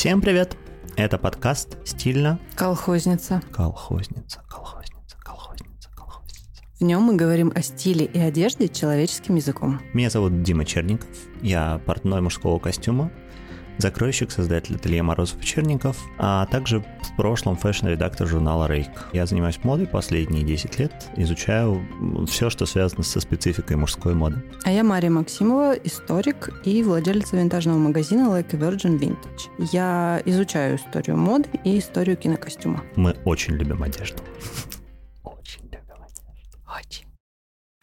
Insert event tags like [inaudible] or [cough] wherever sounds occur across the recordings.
Всем привет! Это подкаст «Стильно». Колхозница. Колхозница, колхозница, колхозница, колхозница. В нем мы говорим о стиле и одежде человеческим языком. Меня зовут Дима Черников. Я портной мужского костюма, закройщик, создатель ателье Морозов и Черников, а также в прошлом fashion-редактор журнала Rake. Я занимаюсь модой последние 10 лет, изучаю все, что связано со спецификой мужской моды. А я Мария Максимова, историк и владелица винтажного магазина Like Virgin Vintage. Я изучаю историю моды и историю кинокостюма. Мы очень любим одежду. [laughs]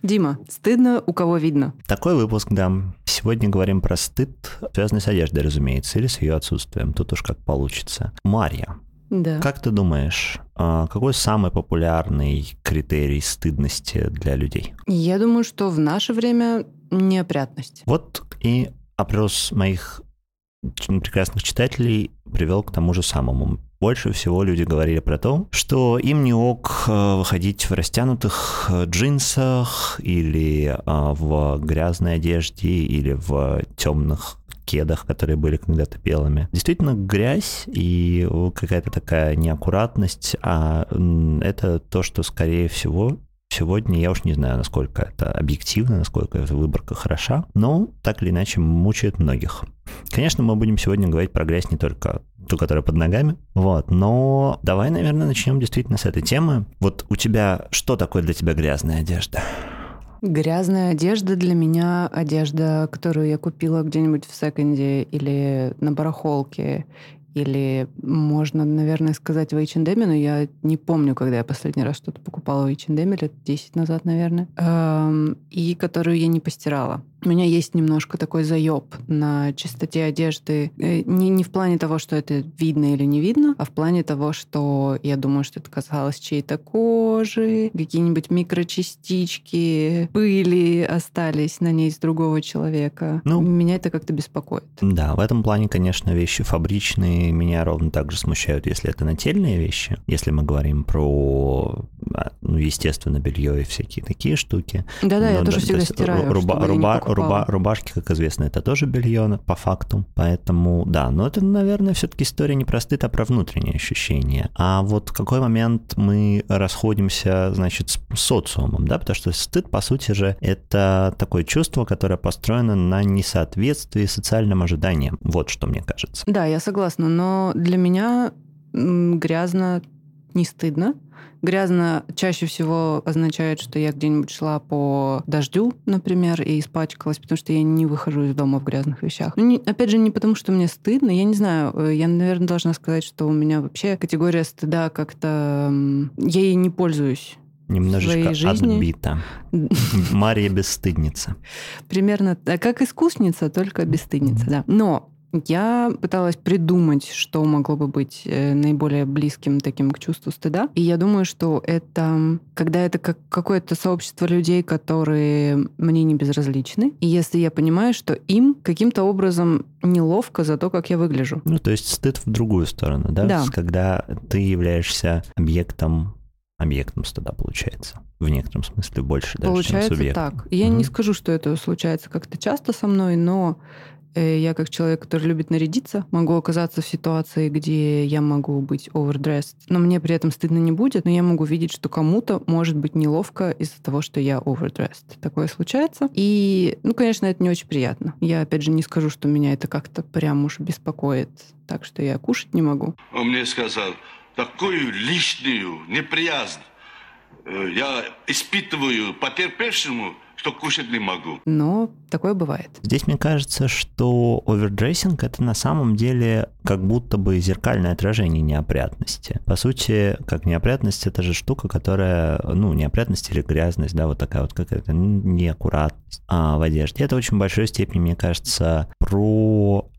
Дима, стыдно, у кого видно. Такой выпуск, да. Сегодня говорим про стыд, связанный с одеждой, разумеется, или с ее отсутствием. Тут уж как получится. Марья, Да. как ты думаешь, а, какой самый популярный критерий стыдности для людей? Я думаю, что в наше время неопрятность. Вот и опрос моих прекрасных читателей привел к тому же самому. Больше всего люди говорили про то, что им не ок э, выходить в растянутых э, джинсах или э, в грязной одежде или в темных кедах, которые были когда-то белыми. Действительно, грязь и какая-то такая неаккуратность, а это то, что, скорее всего, Сегодня я уж не знаю, насколько это объективно, насколько эта выборка хороша, но так или иначе мучает многих. Конечно, мы будем сегодня говорить про грязь не только ту, которая под ногами, вот, но давай, наверное, начнем действительно с этой темы. Вот у тебя, что такое для тебя грязная одежда? Грязная одежда для меня одежда, которую я купила где-нибудь в секонде или на барахолке, или можно, наверное, сказать в H&M, но я не помню, когда я последний раз что-то покупала в H&M, лет 10 назад, наверное, Эм, и которую я не постирала. У меня есть немножко такой заеб на чистоте одежды. Э, Не, не в плане того, что это видно или не видно, а в плане того, что я думаю, что это касалось чьей-то кожи, какие-нибудь микрочастички пыли остались на ней с другого человека. Ну. Меня это как-то беспокоит. Да, в этом плане, конечно, вещи фабричные меня ровно так же смущают, если это нательные вещи, если мы говорим про, а, ну, естественно, белье и всякие такие штуки. Да-да, я тоже да, то всегда есть стираю, ру- руба- руба-. Руба- рубашки, как известно, это тоже белье по факту. Поэтому, да, но это, наверное, все-таки история не про стыд, а про внутренние ощущения. А вот в какой момент мы расходимся, значит, с социумом, да, потому что стыд, по сути же, это такое чувство, которое построено на несоответствии социальным ожиданиям. Вот что мне кажется. Да, я согласна, но для меня грязно не стыдно. Грязно чаще всего означает, что я где-нибудь шла по дождю, например, и испачкалась, потому что я не выхожу из дома в грязных вещах. Ну, не- опять же, не потому, что мне стыдно, я не знаю, э, я, наверное, должна сказать, что у меня вообще категория стыда как-то... Я ей не пользуюсь. Немножечко отбита. [laughs] Мария бесстыдница. Примерно т- как искусница, только бесстыдница, да. Но я пыталась придумать, что могло бы быть э, наиболее близким таким к чувству стыда. И я думаю, что это когда это как какое-то сообщество людей, которые мне не безразличны. И если я понимаю, что им каким-то образом неловко за то, как я выгляжу. Ну, то есть стыд в другую сторону, да? Да. Когда ты являешься объектом, объектом стыда, получается. В некотором смысле больше даже, чем Получается субъектом. так. Я Мгм. не скажу, что это случается как-то часто со мной, но я как человек, который любит нарядиться, могу оказаться в ситуации, где я могу быть overdressed, но мне при этом стыдно не будет, но я могу видеть, что кому-то может быть неловко из-за того, что я overdressed. Такое случается. И, ну, конечно, это не очень приятно. Я, опять же, не скажу, что меня это как-то прям уж беспокоит, так что я кушать не могу. Он мне сказал, такую лишнюю неприязнь э, я испытываю потерпевшему, что кушать не могу. Но такое бывает. Здесь мне кажется, что овердрессинг это на самом деле как будто бы зеркальное отражение неопрятности. По сути, как неопрятность, это же штука, которая, ну, неопрятность или грязность, да, вот такая вот какая-то неаккуратность а, в одежде. Это очень большой степени, мне кажется, про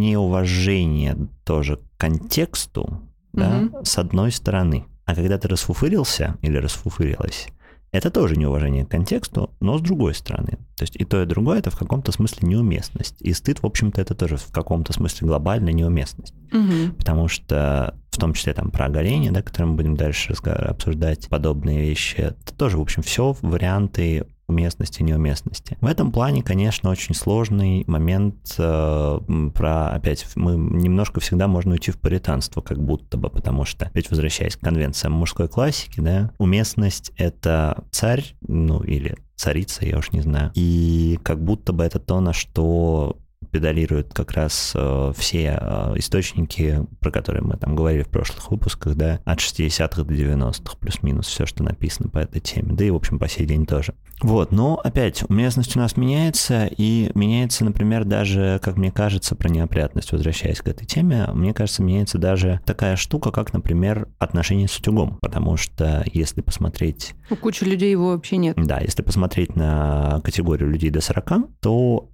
неуважение тоже к контексту, да, Мгм. с одной стороны. А когда ты расфуфырился или расфуфырилась, это тоже неуважение к контексту, но с другой стороны. То есть и то, и другое это в каком-то смысле неуместность. И стыд, в общем-то, это тоже в каком-то смысле глобальная неуместность. Мгм. Потому что в том числе там про оголение, да, которые мы будем дальше обсуждать, подобные вещи, это тоже, в общем, все варианты уместности, неуместности. В этом плане, конечно, очень сложный момент э, про, опять, мы немножко всегда можно уйти в паританство, как будто бы, потому что, опять возвращаясь к конвенциям мужской классики, да, уместность — это царь, ну, или царица, я уж не знаю. И как будто бы это то, на что педалируют как раз э, все э, источники, про которые мы там говорили в прошлых выпусках, да, от 60-х до 90-х, плюс-минус все, что написано по этой теме, да и, в общем, по сей день тоже. Вот, но опять, уместность у нас меняется, и меняется, например, даже, как мне кажется, про неопрятность, возвращаясь к этой теме, мне кажется, меняется даже такая штука, как, например, отношение с утюгом, потому что если посмотреть... У кучи людей его вообще нет. Да, если посмотреть на категорию людей до 40, то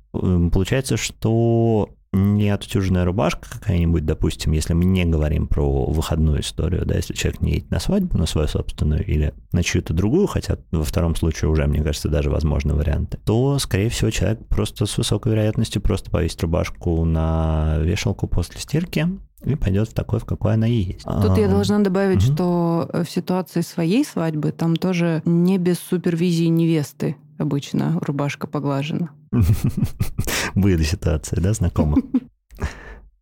получается, что не отутюженная рубашка какая-нибудь, допустим, если мы не говорим про выходную историю, да, если человек не едет на свадьбу, на свою собственную или на чью-то другую, хотя во втором случае уже, мне кажется, даже возможны варианты, то, скорее всего, человек просто с высокой вероятностью просто повесит рубашку на вешалку после стирки, и пойдет в такой, в какой она и есть. Тут я должна добавить, угу. что в ситуации своей свадьбы там тоже не без супервизии невесты обычно рубашка поглажена. [laughs] Были ситуации, да, знакомы?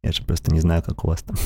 Я же просто не знаю, как у вас там.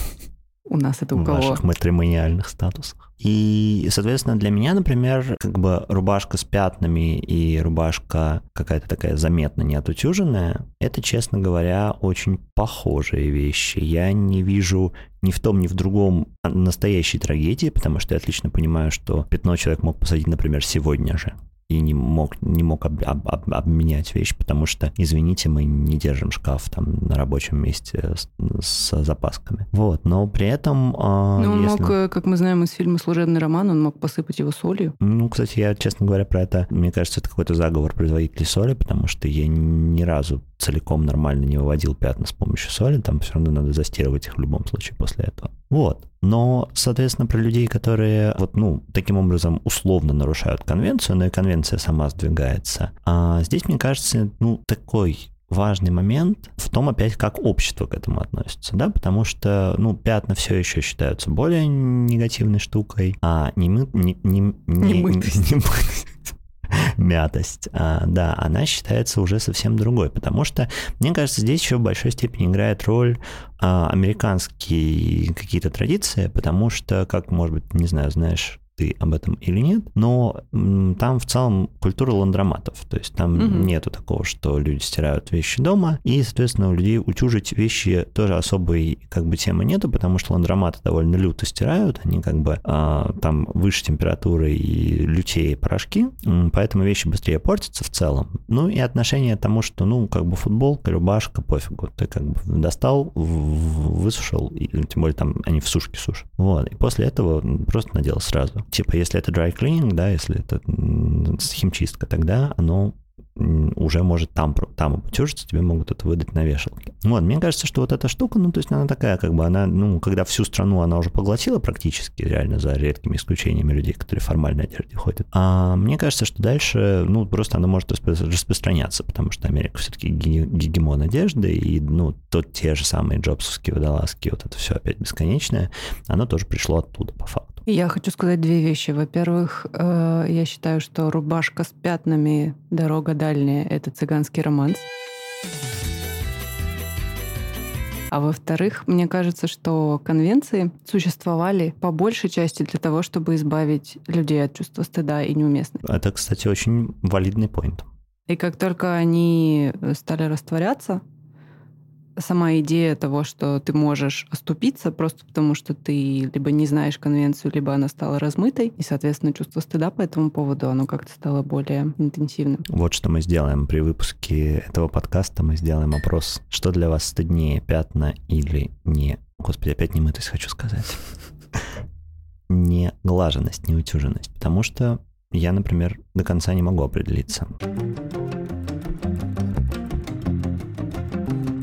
У нас это у в кого? ваших матримониальных статусах. И, соответственно, для меня, например, как бы рубашка с пятнами и рубашка какая-то такая заметно не отутюженная, это, честно говоря, очень похожие вещи. Я не вижу ни в том, ни в другом настоящей трагедии, потому что я отлично понимаю, что пятно человек мог посадить, например, сегодня же и не мог, не мог об, об, об, обменять вещь, потому что, извините, мы не держим шкаф там на рабочем месте с, с запасками. Вот, но при этом... А, ну, он если... мог, э, как мы знаем из фильма «Служебный роман», он мог посыпать его солью. Ну, кстати, я, честно говоря, про это, мне кажется, это какой-то заговор производителей соли, потому что я ни разу целиком нормально не выводил пятна с помощью соли, там все равно надо застирывать их в любом случае после этого. Вот. Но, соответственно, про людей, которые вот, ну, таким образом условно нарушают конвенцию, но и конвенция сама сдвигается. А здесь, мне кажется, ну, такой важный момент в том опять, как общество к этому относится, да, потому что, ну, пятна все еще считаются более негативной штукой, а не, мы, не, не, не, не, не, [laughs] не, [laughs] мятость, а, да, она считается уже совсем другой, потому что, мне кажется, здесь еще в большой степени играет роль а, американские какие-то традиции, потому что, как, может быть, не знаю, знаешь, ты об этом или нет, но там в целом культура ландроматов, то есть там угу. нету такого, что люди стирают вещи дома, и, соответственно, у людей утюжить вещи тоже особой как бы темы нету, потому что ландроматы довольно люто стирают, они как бы а, там выше температуры и лютее порошки, поэтому вещи быстрее портятся в целом. Ну и отношение к тому, что, ну, как бы футболка, рубашка, пофигу, ты как бы достал, высушил, и, тем более там они в сушке сушат. Вот, и после этого просто надел сразу. Типа, если это dry cleaning, да, если это химчистка, тогда оно уже может там, там обутюжиться, тебе могут это выдать на вешалке. Вот, мне кажется, что вот эта штука, ну, то есть она такая, как бы, она, ну, когда всю страну она уже поглотила практически, реально, за редкими исключениями людей, которые в формальной одежде ходят. А мне кажется, что дальше, ну, просто она может распространяться, потому что Америка все-таки гегемон одежды, и, ну, тот те же самые джобсовские водолазки, вот это все опять бесконечное, оно тоже пришло оттуда, по факту. Я хочу сказать две вещи. Во-первых, э, я считаю, что рубашка с пятнами «Дорога дальняя» — это цыганский романс. А во-вторых, мне кажется, что конвенции существовали по большей части для того, чтобы избавить людей от чувства стыда и неуместности. Это, кстати, очень валидный поинт. И как только они стали растворяться, сама идея того, что ты можешь оступиться просто потому, что ты либо не знаешь конвенцию, либо она стала размытой, и, соответственно, чувство стыда по этому поводу, оно как-то стало более интенсивным. Вот что мы сделаем при выпуске этого подкаста. Мы сделаем опрос, что для вас стыднее, пятна или не... Господи, опять не мытость хочу сказать. [laughs] Не глаженность, не утюженность. Потому что я, например, до конца не могу определиться.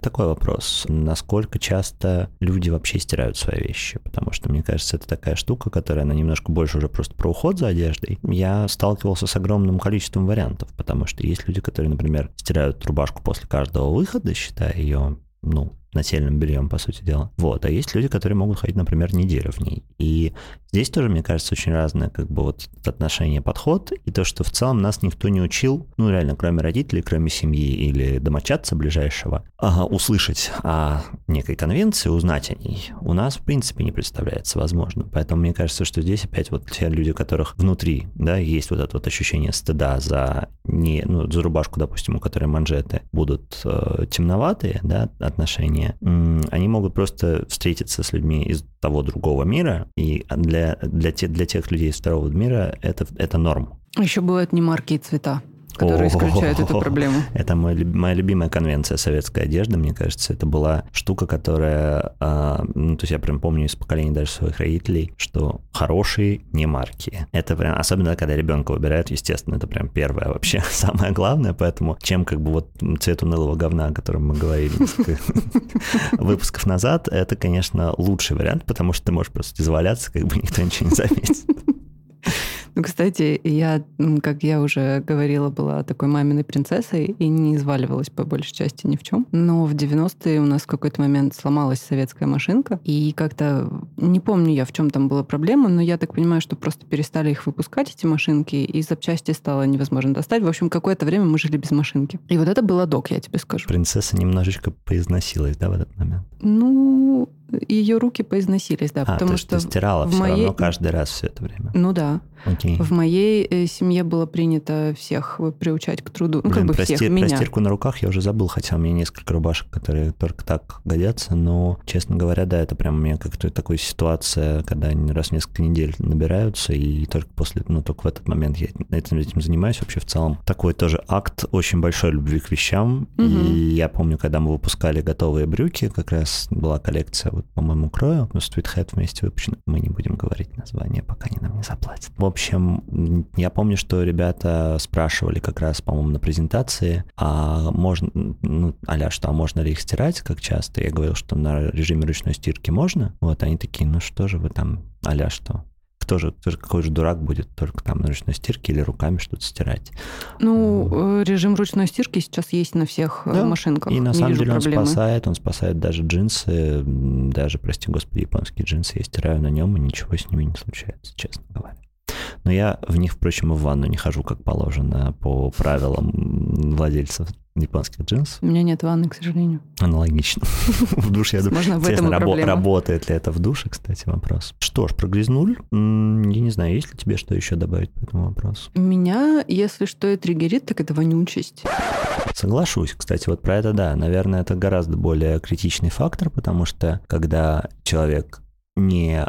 Такой вопрос. Насколько часто люди вообще стирают свои вещи? Потому что, мне кажется, это такая штука, которая, она немножко больше уже просто про уход за одеждой. Я сталкивался с огромным количеством вариантов, потому что есть люди, которые, например, стирают рубашку после каждого выхода, считая ее ну, нательным бельем, по сути дела. Вот. А есть люди, которые могут ходить, например, неделю в ней. И Здесь тоже, мне кажется, очень разное как бы вот отношение, подход, и то, что в целом нас никто не учил, ну реально, кроме родителей, кроме семьи или домочадца ближайшего, ага, услышать о некой конвенции, узнать о ней, у нас в принципе не представляется возможным. Поэтому мне кажется, что здесь опять вот те люди, у которых внутри, да, есть вот это вот ощущение стыда за не, ну, за рубашку, допустим, у которой манжеты будут э, темноватые, да, отношения, они могут просто встретиться с людьми из того другого мира, и для, для, те, для тех людей из второго мира это, это норм. Еще бывают не марки и цвета которые исключают эту проблему. [laughs] Это мой, моя любимая конвенция советской одежды, мне кажется. Это была штука, которая... А, ну, то есть я прям помню из поколения даже своих родителей, что хорошие не марки. Это прям... Особенно, когда ребенка выбирают, естественно, это прям первое вообще [laughs] самое главное. Поэтому чем как бы вот цвет унылого говна, о котором мы говорили [laughs] выпусков назад, это, конечно, лучший вариант, потому что ты можешь просто изваляться, как бы никто ничего не заметит. Ну, кстати, я, как я уже говорила, была такой маминой принцессой и не изваливалась по большей части ни в чем. Но в 90-е у нас в какой-то момент сломалась советская машинка, и как-то не помню я, в чем там была проблема, но я так понимаю, что просто перестали их выпускать, эти машинки, и запчасти стало невозможно достать. В общем, какое-то время мы жили без машинки. И вот это был адок, я тебе скажу. Принцесса немножечко поизносилась, да, в этот момент? Ну, ее руки поизносились, да, а, потому то что ты стирала в все моей... равно каждый раз все это время. Ну да. Окей. В моей э, семье было принято всех приучать к труду, ну Блин, как бы про всех меня. Про стирку на руках я уже забыл, хотя у меня несколько рубашек, которые только так годятся, но, честно говоря, да, это прям у меня как-то такая ситуация, когда они раз в несколько недель набираются, и только после, ну только в этот момент я этим, этим занимаюсь вообще в целом. Такой тоже акт очень большой любви к вещам, угу. и я помню, когда мы выпускали готовые брюки, как раз была коллекция, вот, по-моему, Крою, ну, Street Head вместе выпущено. Мы не будем говорить название, пока они нам не заплатят. В общем, я помню, что ребята спрашивали как раз, по-моему, на презентации, а можно, ну, аля, что, а можно ли их стирать, как часто? Я говорил, что на режиме ручной стирки можно. Вот, они такие, ну что же вы там, аля, что? кто же, кто же, какой же дурак будет только там на ручной стирке или руками что-то стирать? Ну, режим ручной стирки сейчас есть на всех э, да. машинках. И на Не самом деле проблемы. он спасает, он спасает даже джинсы, даже, прости господи, японские джинсы. Я стираю на нем, и ничего с ними не случается, честно говоря. Но я в них, впрочем, и в ванну не хожу, как положено, по правилам владельцев японских джинсов. У меня нет ванны, к сожалению. Аналогично. [laughs] В душе, я думаю, Возможно, в этом рабо- работает ли это в душе, кстати, вопрос. Что ж, про грязнуль, я не знаю, есть ли тебе что еще добавить по этому вопросу? Меня, если что и триггерит, так это вонючесть. Соглашусь, кстати, вот про это да. Наверное, это гораздо более критичный фактор, потому что когда человек не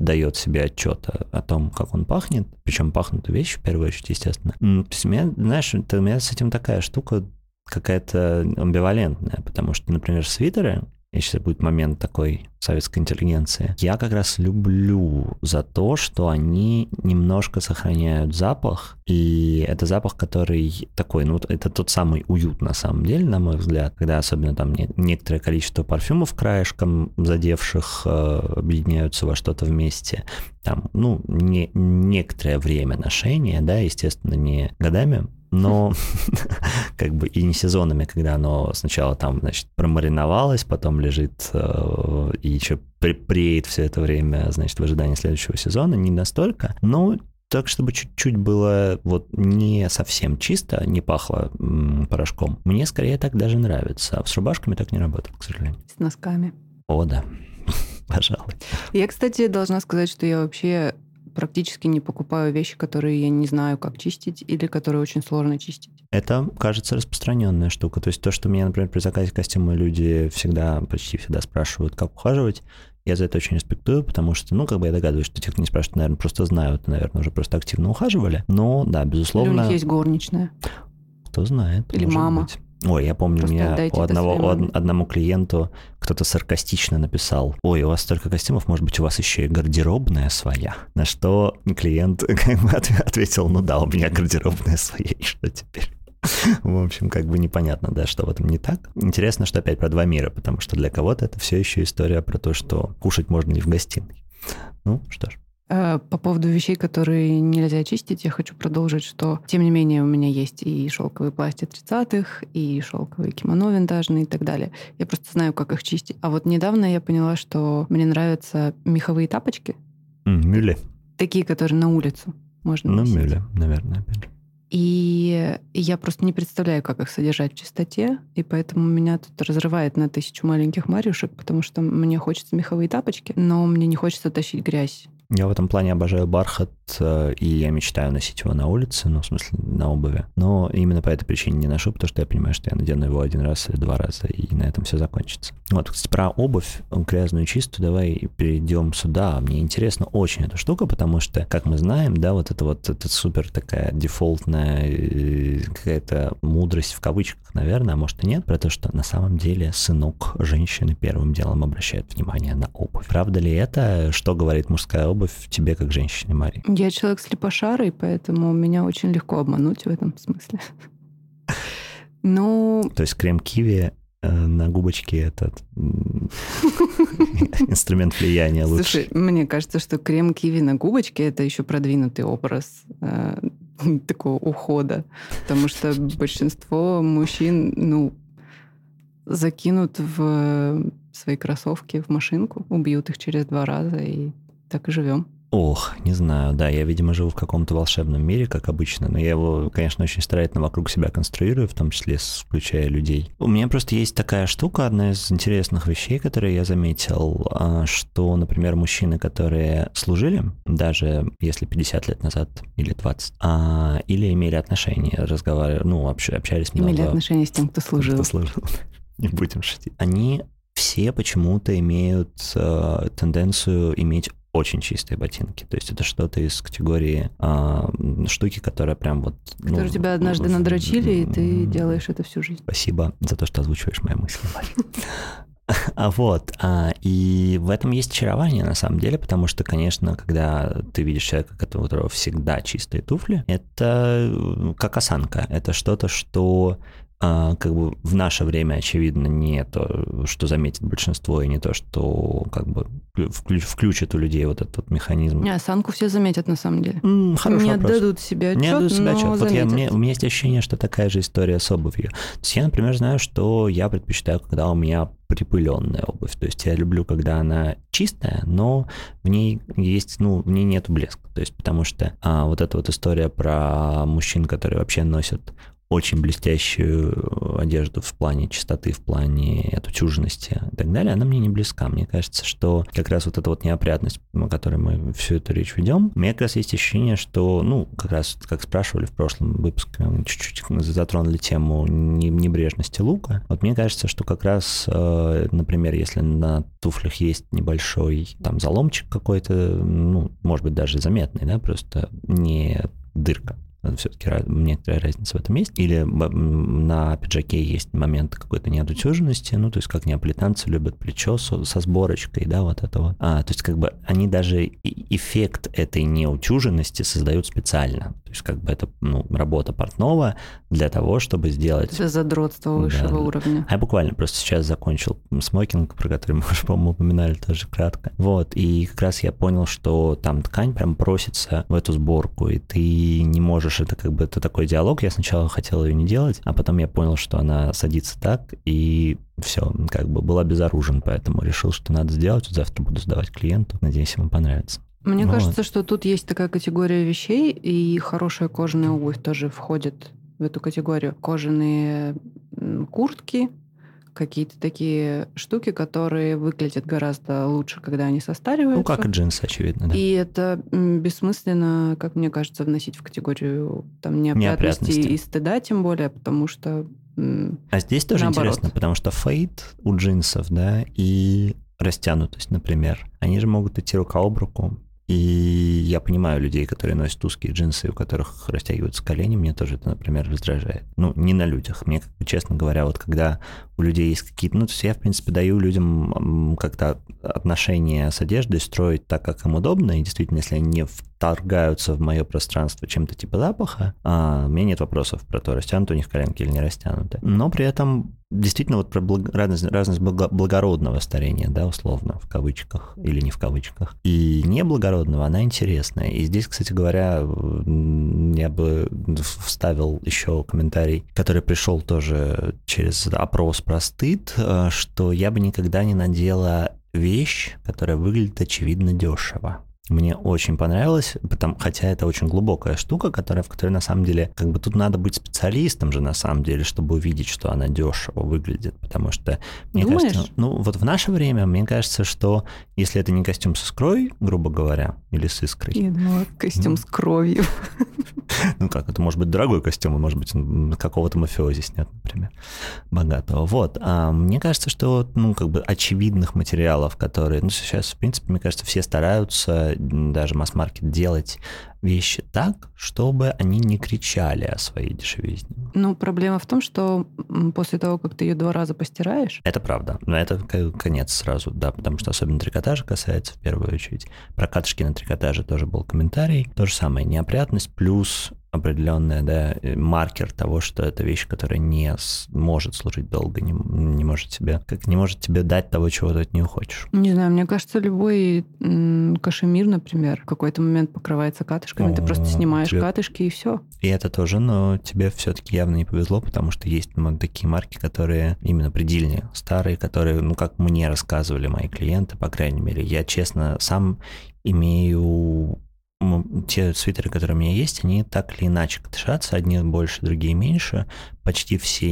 дает себе отчета о том, как он пахнет, причем пахнут вещи в первую очередь, естественно. То есть у меня, знаешь, у меня с этим такая штука какая-то амбивалентная, потому что, например, свитеры, и сейчас будет момент такой советской интеллигенции. Я как раз люблю за то, что они немножко сохраняют запах, и это запах, который такой, ну, это тот самый уют на самом деле, на мой взгляд, когда особенно там не, некоторое количество парфюмов краешком задевших э, объединяются во что-то вместе. Там, ну, не, некоторое время ношения, да, естественно, не годами, но [laughs] как бы и не сезонами, когда оно сначала там, значит, промариновалось, потом лежит э, и еще преет все это время, значит, в ожидании следующего сезона, не настолько, но так, чтобы чуть-чуть было вот не совсем чисто, не пахло м, порошком. Мне скорее так даже нравится. А с рубашками так не работает, к сожалению. С носками. О, да. [laughs] Пожалуй. Я, кстати, должна сказать, что я вообще практически не покупаю вещи, которые я не знаю, как чистить, или которые очень сложно чистить. Это, кажется, распространенная штука. То есть то, что меня, например, при заказе костюма люди всегда, почти всегда спрашивают, как ухаживать, я за это очень респектую, потому что, ну, как бы я догадываюсь, что те, кто не спрашивают, наверное, просто знают, наверное, уже просто активно ухаживали. Но, да, безусловно... Или у них есть горничная. Кто знает. Или мама. Быть. Ой, я помню, Просто меня у одного, у одному клиенту кто-то саркастично написал, ой, у вас столько костюмов, может быть, у вас еще и гардеробная своя? На что клиент [laughs] как бы ответил, ну да, у меня гардеробная своя, и что теперь? [laughs] В общем, как бы непонятно, да, что в этом не так. Интересно, что опять про два мира, потому что для кого-то это все еще история про то, что кушать можно не в гостиной. Ну, что ж. Э, по поводу вещей, которые нельзя чистить, я хочу продолжить, что, тем не менее, у меня есть и шелковые платья 30-х, и шелковые кимоно винтажные и так далее. Я просто знаю, как их чистить. А вот недавно я поняла, что мне нравятся меховые тапочки, Мюле. Такие, которые на улицу можно Ну, носить. мюле, наверное, опять же. И я просто не представляю, как их содержать в чистоте, и поэтому меня тут разрывает на тысячу маленьких марюшек, потому что мне хочется меховые тапочки, но мне не хочется тащить грязь. Я в этом плане обожаю бархат, и я мечтаю носить его на улице, ну, в смысле, на обуви. Но именно по этой причине не ношу, потому что я понимаю, что я надену его один раз или два раза, и на этом все закончится. Вот, кстати, про обувь, грязную, чистую, давай перейдем сюда. Мне интересна очень эта штука, потому что, как мы знаем, да, вот это вот это супер такая дефолтная э, какая-то мудрость в кавычках, наверное, а может и нет, про то, что на самом деле сынок женщины первым делом обращает внимание на обувь. Правда ли это? Что говорит мужская обувь тебе как женщине, Мари? Я человек слепошарый, поэтому меня очень легко обмануть в этом смысле. [laughs] Ну, То есть крем киви э, на губочке это м, [laughs] инструмент влияния лучше. слушай, мне кажется, что крем киви на губочке это еще продвинутый образ э, [laughs] такого ухода, потому что большинство мужчин, ну, закинут в свои кроссовки в машинку, убьют их через два раза и так и живем. Ох, не знаю, да, я, видимо, живу в каком-то волшебном мире, как обычно, но я его, конечно, очень старательно вокруг себя конструирую, в том числе включая людей. У меня просто есть такая штука, одна из интересных вещей, которые я заметил, а, что, например, мужчины, которые служили, даже если 50 лет назад или 20, а, или имели отношения, разговаривали, ну, общ- общались много... Имели отношения с тем, кто служил. Кто служил. [laughs] Не будем шутить. Они все почему-то имеют э, тенденцию иметь очень чистые ботинки. То есть это что-то из категории а, штуки, которая прям вот... ну, Которые тебя однажды надрочили, и ты делаешь это всю жизнь. Спасибо за то, что озвучиваешь мои мысли. [laughs] А вот, а, и в этом есть очарование на самом деле, потому что, конечно, когда ты видишь человека, у которого всегда чистые туфли, это э, как осанка, это что-то, что как бы в наше время, очевидно, не то, что заметит большинство, и не то, что как бы вклю- включит у людей вот этот вот механизм. Не, осанку все заметят на самом деле. М, Хороший не вопрос. отдадут себе отчет, Не отдаю себе отчет. Вот я, мне, у меня есть ощущение, что такая же история с обувью. То есть я, например, знаю, что я предпочитаю, когда у меня припыленная обувь. То есть я люблю, когда она чистая, но в ней есть, ну, в ней нет блеска. То есть потому что а, вот эта вот история про мужчин, которые вообще носят очень блестящую одежду в плане чистоты, в плане отутюженности и так далее, она мне не близка. Мне кажется, что как раз вот эта вот неопрятность, о которой мы всю эту речь ведем, у меня как раз есть ощущение, что, ну, как раз, как спрашивали в прошлом выпуске, чуть-чуть затронули тему не- небрежности лука. Вот мне кажется, что как раз, э, например, если на туфлях есть небольшой там заломчик какой-то, ну, может быть, даже заметный, да, просто не дырка, все-таки некоторая разница в этом есть. Или на пиджаке есть момент какой-то неотутюженности, ну, то есть как неаполитанцы любят плечо со, со сборочкой, да, вот это вот. А, то есть как бы они даже эффект этой неутюженности создают специально. То есть как бы это, ну, работа портного для того, чтобы сделать Это задротство высшего да. уровня. а я буквально просто сейчас закончил смокинг, про который мы уже, по-моему, упоминали тоже кратко. Вот, и как раз я понял, что там ткань прям просится в эту сборку, и ты не можешь, это как бы это такой диалог. Я сначала хотел ее не делать, а потом я понял, что она садится так, и все, как бы был обезоружен, поэтому решил, что надо сделать. Вот завтра буду сдавать клиенту. Надеюсь, ему понравится. Мне Ну кажется, что тут есть такая категория вещей, и хорошая кожаная обувь тоже входит в эту категорию. Кожаные куртки, какие-то такие штуки, которые выглядят гораздо лучше, когда они состариваются. Ну, как и джинсы, очевидно, да. И это бессмысленно, как мне кажется, вносить в категорию там неопрятности, Неопрятности. и стыда, тем более, потому что А здесь тоже Наоборот. интересно, потому что фейд у джинсов, да, и растянутость, например, они же могут идти рука об руку. И я понимаю людей, которые носят узкие джинсы, у которых растягиваются колени, мне тоже это, например, раздражает. Ну, не на людях. Мне, честно говоря, вот когда у людей есть какие-то... Ну, то есть я, в принципе, даю людям как-то отношения с одеждой строить так, как им удобно, и действительно, если они не вторгаются в мое пространство чем-то типа запаха, а, у меня нет вопросов про то, растянуты у них коленки или не растянуты. Но при этом действительно вот про благ- разность, разность благо- благородного старения, да, условно, в кавычках или не в кавычках, и неблагородного, она интересная. И здесь, кстати говоря, я бы вставил еще комментарий, который пришел тоже через опрос про стыд, э, что я бы никогда не надела вещь, которая выглядит очевидно дешево. Мне очень понравилось, потому, хотя это очень глубокая штука, которая, в которой на самом деле, как бы тут надо быть специалистом же на самом деле, чтобы увидеть, что она дешево выглядит, потому что, мне Думаешь? кажется, ну вот в наше время, мне кажется, что если это не костюм с искрой, грубо говоря, или с искрой, Я думала, костюм с кровью. Ну как, это может быть дорогой костюм, он может быть какого-то мафиози снят, например, богатого. Вот. А мне кажется, что, ну, как бы очевидных материалов, которые, ну, сейчас, в принципе, мне кажется, все стараются, даже масс-маркет, делать вещи так, чтобы они не кричали о своей дешевизне. Ну, проблема в том, что после того, как ты ее два раза постираешь, Это правда. Но это конец сразу, да, потому что особенно трикотажа касается в первую очередь. Про катышки на трикотаже тоже был комментарий. То же самое, неопрятность плюс определенная, да, э, маркер того, что это вещь, которая не может служить долго, не, не может тебе, как не может тебе дать того, чего ты от нее хочешь. не знаю, мне кажется, любой кашемир, например, в какой-то момент покрывается катышками, ты просто снимаешь тебе- катышки и все. И это тоже, но тебе все-таки явно не повезло, потому что есть ну, такие марки, которые именно предельные, старые, которые, ну, как мне рассказывали мои клиенты, по крайней мере, я честно сам имею те свитеры, которые у меня есть, они так или иначе катышатся, одни больше, другие меньше, почти все,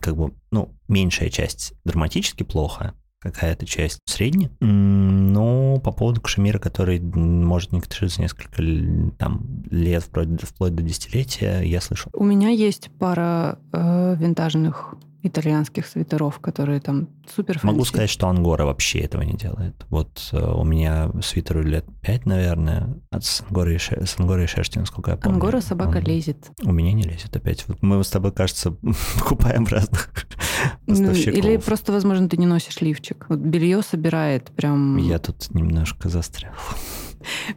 как бы, ну, меньшая часть драматически плохо, какая-то часть средняя. Но по поводу кашемира, который может не катышиться несколько там, лет, вплоть, вплоть до десятилетия, я слышал. У меня есть пара э, винтажных итальянских свитеров, которые там супер Могу сказать, что Ангора вообще этого не делает. Вот э, у меня свитеру лет 5, наверное, от Сангоры и, Ше- шерсти, насколько я помню. Ангора собака Он- лезет. У меня не лезет опять. Вот мы с тобой, кажется, [laughs] покупаем разных Ну, поставщиков. или просто, возможно, ты не носишь лифчик. Вот белье собирает прям... Я тут немножко застрял.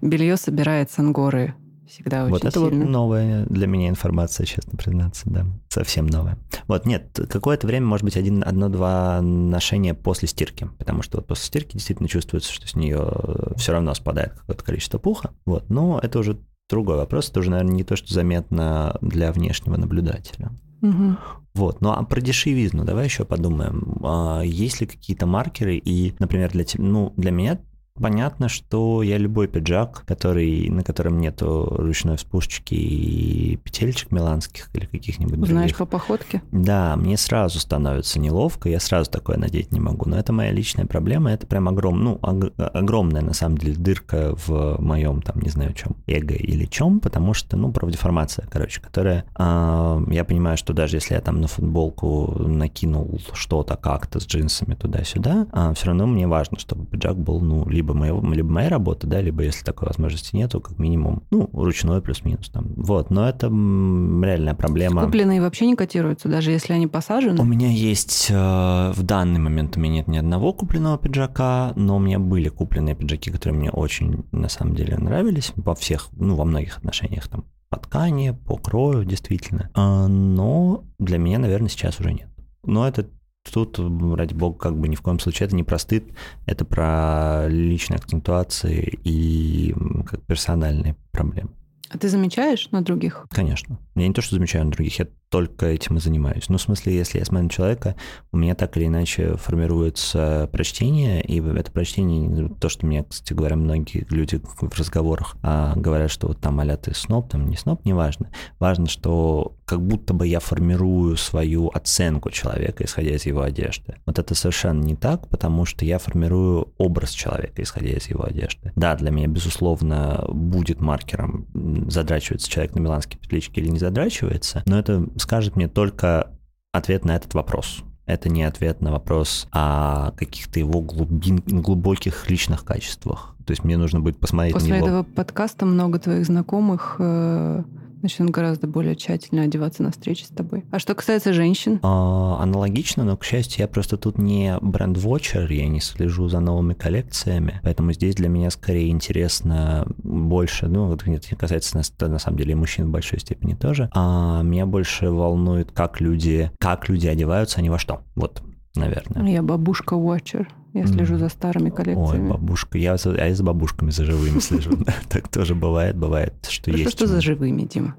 Белье собирает с ангоры. Всегда очень вот это вот сильно. новая для меня информация, честно признаться, да. Совсем новая. Вот, нет, какое-то время, может быть, один, одно-два ношения после стирки, потому что вот после стирки действительно чувствуется, что с нее все равно спадает какое-то количество пуха. Вот, но это уже другой вопрос, это уже, наверное, не то, что заметно для внешнего наблюдателя. Мгм. Вот, ну а про дешевизну давай еще подумаем. А, есть ли какие-то маркеры и, например, для тебя, ну, для меня понятно, что я любой пиджак, который, на котором нету ручной вспушечки и петелечек миланских или каких-нибудь Узнаешь других. по походке? Да, мне сразу становится неловко, я сразу такое надеть не могу. Но это моя личная проблема, это прям огром, ну, ог- огромная на самом деле дырка в моем, там, не знаю, чем, эго или чем, потому что, ну, профдеформация, короче, которая, а, я понимаю, что даже если я там на футболку накинул что-то как-то с джинсами туда-сюда, все равно мне важно, чтобы пиджак был, ну, либо, моего, либо моя работа, да, либо, если такой возможности нету, как минимум, ну, ручной плюс-минус там. Вот, но это реальная проблема. Купленные вообще не котируются, даже если они посажены. У меня есть э, в данный момент у меня нет ни одного купленного пиджака, но у меня были купленные пиджаки, которые мне очень на самом деле нравились во всех, ну во многих отношениях там по ткани, по крою, действительно. А, но для меня, наверное, сейчас уже нет. Но это тут, ради бога, как бы ни в коем случае это не про стыд, это про личные акцентуации и как персональные проблемы. А ты замечаешь на других? Конечно. Я не то, что замечаю на других, я только этим и занимаюсь. Ну, в смысле, если я смотрю человека, у меня так или иначе формируется прочтение, и это прочтение, то, что мне, кстати говоря, многие люди в разговорах а, говорят, что вот там а ты сноб, там не сноб, неважно. Важно, что как будто бы я формирую свою оценку человека, исходя из его одежды. Вот это совершенно не так, потому что я формирую образ человека, исходя из его одежды. Да, для меня, безусловно, будет маркером, задрачивается человек на миланские петлички или не задрачивается, но это скажет мне только ответ на этот вопрос. Это не ответ на вопрос о каких-то его глубин, глубоких личных качествах. То есть мне нужно будет посмотреть После на него. этого подкаста много твоих знакомых э, начнут гораздо более тщательно одеваться на встречи с тобой. А что касается женщин, А, аналогично, но, к счастью, я просто тут не бренд-вотчер, я не слежу за новыми коллекциями, поэтому здесь для меня скорее интересно больше, ну, вот это касается, на, на самом деле, мужчин в большой степени тоже, а меня больше волнует, как люди, как люди одеваются, а не во что. Вот, наверное. я бабушка-watcher. Я слежу за старыми Ой, коллекциями. бабушка, я, за- а я за бабушками, за живыми слежу. [laughs] [laughs] Так тоже бывает, бывает, что Хорошо, есть. что за живыми, Дима.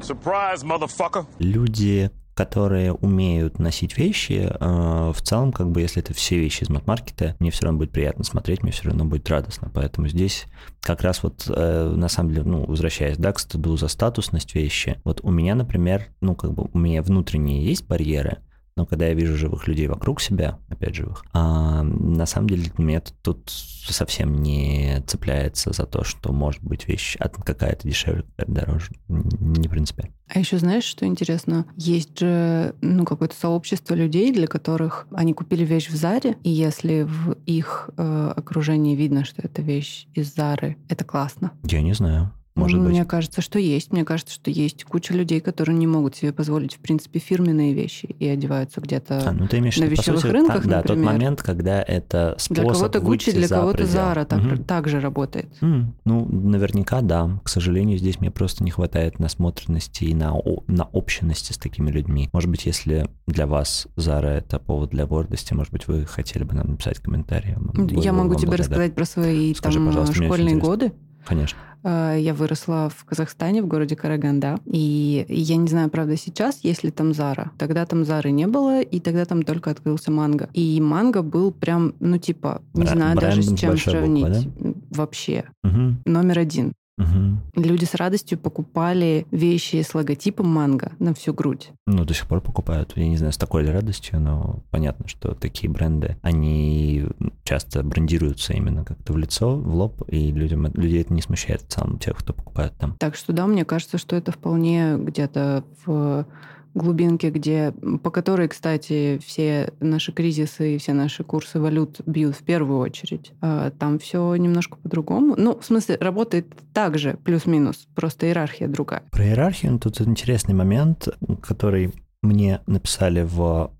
Surprise, motherfucker. люди, которые умеют носить вещи, э, в целом, как бы, если это все вещи из матмаркета, мне все равно будет приятно смотреть, мне все равно будет радостно. Поэтому здесь как раз вот, э, на самом деле, ну, возвращаясь, да, к стыду за статусность вещи, вот у меня, например, ну, как бы, у меня внутренние есть барьеры, но когда я вижу живых людей вокруг себя, опять живых, а, на самом деле мне тут совсем не цепляется за то, что может быть вещь какая-то дешевле, какая-то дороже. Не принципиально. А еще знаешь, что интересно? Есть же ну, какое-то сообщество людей, для которых они купили вещь в Заре, и если в их э, окружении видно, что это вещь из Зары, это классно. Я не знаю. Может ну, быть. Мне кажется, что есть. Мне кажется, что есть куча людей, которые не могут себе позволить, в принципе, фирменные вещи и одеваются где-то а, ну, ты имеешь, на вещевых сути, рынках, Да, например. тот момент, когда это способ Для кого-то Гуччи, для кого-то Зара так, угу. так же работает. Mm, ну, наверняка, да. К сожалению, здесь мне просто не хватает насмотренности и на, на общенности с такими людьми. Может быть, если для вас Зара это повод для гордости, может быть, вы хотели бы нам написать комментарий. Я могу тебе благодарен. рассказать про свои Скажи, там, школьные годы. Конечно. Я выросла в Казахстане, в городе Караганда. И я не знаю, правда, сейчас есть ли там Зара. Тогда там Зары не было, и тогда там только открылся Манго. И Манго был прям, ну, типа, не Бра- знаю даже с чем большой буквы, сравнить. Вообще. Угу. Номер один. Угу. Люди с радостью покупали вещи с логотипом манго на всю грудь. Ну, до сих пор покупают. Я не знаю, с такой ли радостью, но понятно, что такие бренды, они часто брендируются именно как-то в лицо, в лоб, и людям, людей это не смущает в целом, тех, кто покупает там. Так что да, мне кажется, что это вполне где-то в глубинке, где, по которой, кстати, все наши кризисы и все наши курсы валют бьют в первую очередь. А Там все немножко по-другому. Ну, в смысле, работает так же, плюс-минус, просто иерархия другая. Про иерархию тут интересный момент, который мне написали в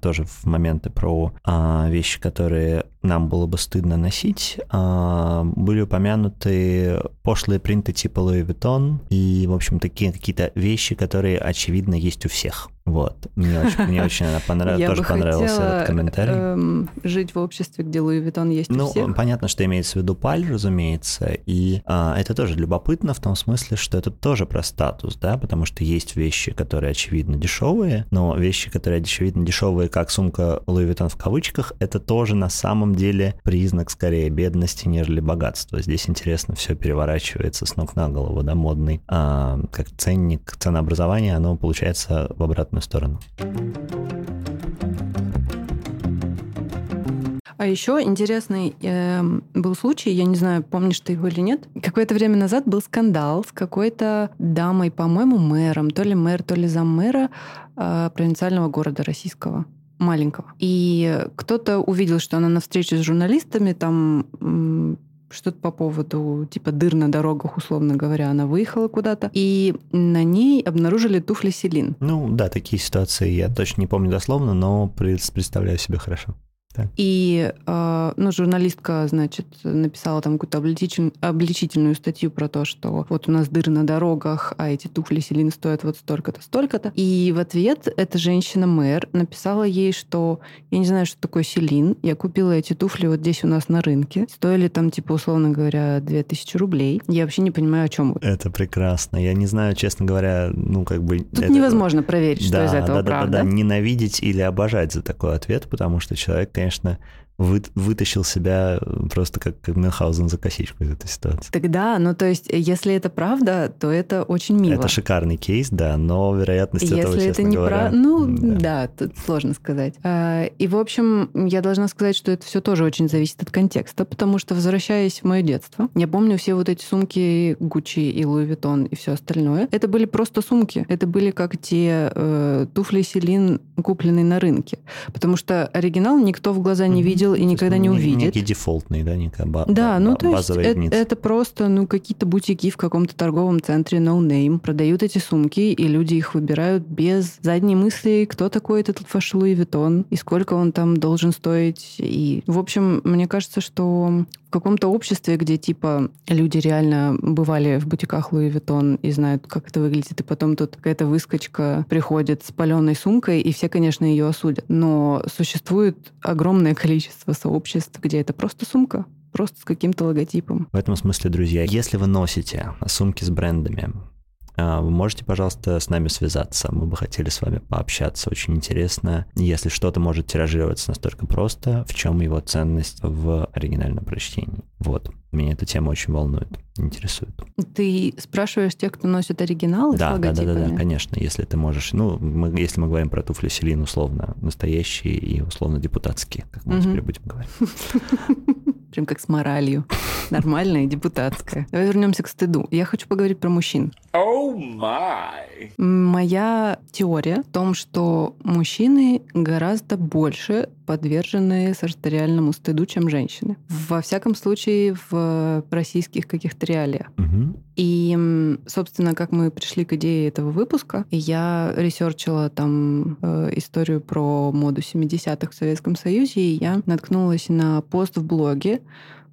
тоже в моменты про а, вещи, которые нам было бы стыдно носить, а, были упомянуты пошлые принты типа Louis Vuitton и, в общем, такие какие-то вещи, которые, очевидно, есть у всех. Вот. Мне очень, мне [laughs] очень она понравилась, тоже понравился этот комментарий. Эм, жить в обществе, где Луи Виттон есть ну, у всех. понятно, что имеется в виду паль, разумеется, и а, это тоже любопытно в том смысле, что это тоже про статус, да, потому что есть вещи, которые очевидно дешевые, но вещи, которые очевидно дешевые, как сумка Луи Виттон в кавычках, это тоже на самом деле признак скорее бедности, нежели богатства. Здесь интересно все переворачивается с ног на голову, да, модный, а, как ценник, ценообразование, оно получается в обратную сторону. А еще интересный э, был случай, я не знаю, помнишь ты его или нет. Какое-то время назад был скандал с какой-то дамой, по-моему, мэром, то ли мэр, то ли заммэра э, провинциального города российского маленького. И кто-то увидел, что она на встрече с журналистами там что-то по поводу типа дыр на дорогах, условно говоря, она выехала куда-то, и на ней обнаружили туфли Селин. Ну да, такие ситуации я точно не помню дословно, но представляю себе хорошо. Да. И э, ну, журналистка, значит, написала там какую-то обличитель, обличительную статью про то, что вот у нас дыры на дорогах, а эти туфли Селин стоят вот столько-то, столько-то. И в ответ эта женщина-мэр написала ей, что я не знаю, что такое Селин, я купила эти туфли вот здесь у нас на рынке, стоили там, типа, условно говоря, 2000 рублей. Я вообще не понимаю, о чем вы. Это прекрасно. Я не знаю, честно говоря, ну, как бы... Тут это... невозможно проверить, что да, из этого да, правда. Да, да, да, ненавидеть или обожать за такой ответ, потому что человек, конечно, вы, вытащил себя просто как, Мюнхгаузен за косичку из этой ситуации. Тогда, ну то есть, если это правда, то это очень мило. Это шикарный кейс, да, но вероятность если этого, это не говоря, про... Ну, да. да, тут сложно сказать. И, в общем, я должна сказать, что это все тоже очень зависит от контекста, потому что, возвращаясь в мое детство, я помню все вот эти сумки Гуччи и Louis Vuitton и все остальное. Это были просто сумки. Это были как те э, туфли Celine, купленные на рынке. Потому что оригинал никто в глаза не видел и никогда не увидит. Некий дефолтный, да, некая ба- Да, ну то есть это, это просто ну какие-то бутики в каком-то торговом центре no name продают эти сумки, и люди их выбирают без задней мысли, кто такой этот ваш Louis Vuitton, и сколько он там должен стоить. И, в общем, мне кажется, что в каком-то обществе, где типа люди реально бывали в бутиках Louis Vuitton и знают, как это выглядит, и потом тут какая-то выскочка приходит с паленой сумкой, и все, конечно, ее осудят. Но существует огромное количество сообществ, где это просто сумка, просто с каким-то логотипом. В этом смысле, друзья, если вы носите сумки с брендами, вы можете, пожалуйста, с нами связаться. Мы бы хотели с вами пообщаться. Очень интересно, если что-то может тиражироваться настолько просто, в чем его ценность в оригинальном прочтении. Вот. Меня эта тема очень волнует, интересует. Ты спрашиваешь тех, кто носит оригиналы да, с да, да, да, да, конечно. Если ты можешь, ну, мы, если мы говорим про туфли Селин, условно настоящие и условно депутатские, как мы угу. теперь будем говорить. [laughs] Прям как с моралью. [laughs] Нормальная и депутатская. Давай вернемся к стыду. Я хочу поговорить про мужчин. Oh my. Моя теория в том, что мужчины гораздо больше подвержены сарториальному стыду, чем женщины. Во всяком случае, в российских каких-то реалиях. Угу. И, собственно, как мы пришли к идее этого выпуска, я ресерчила там э, историю про моду 70-х в Советском Союзе, и я наткнулась на пост в блоге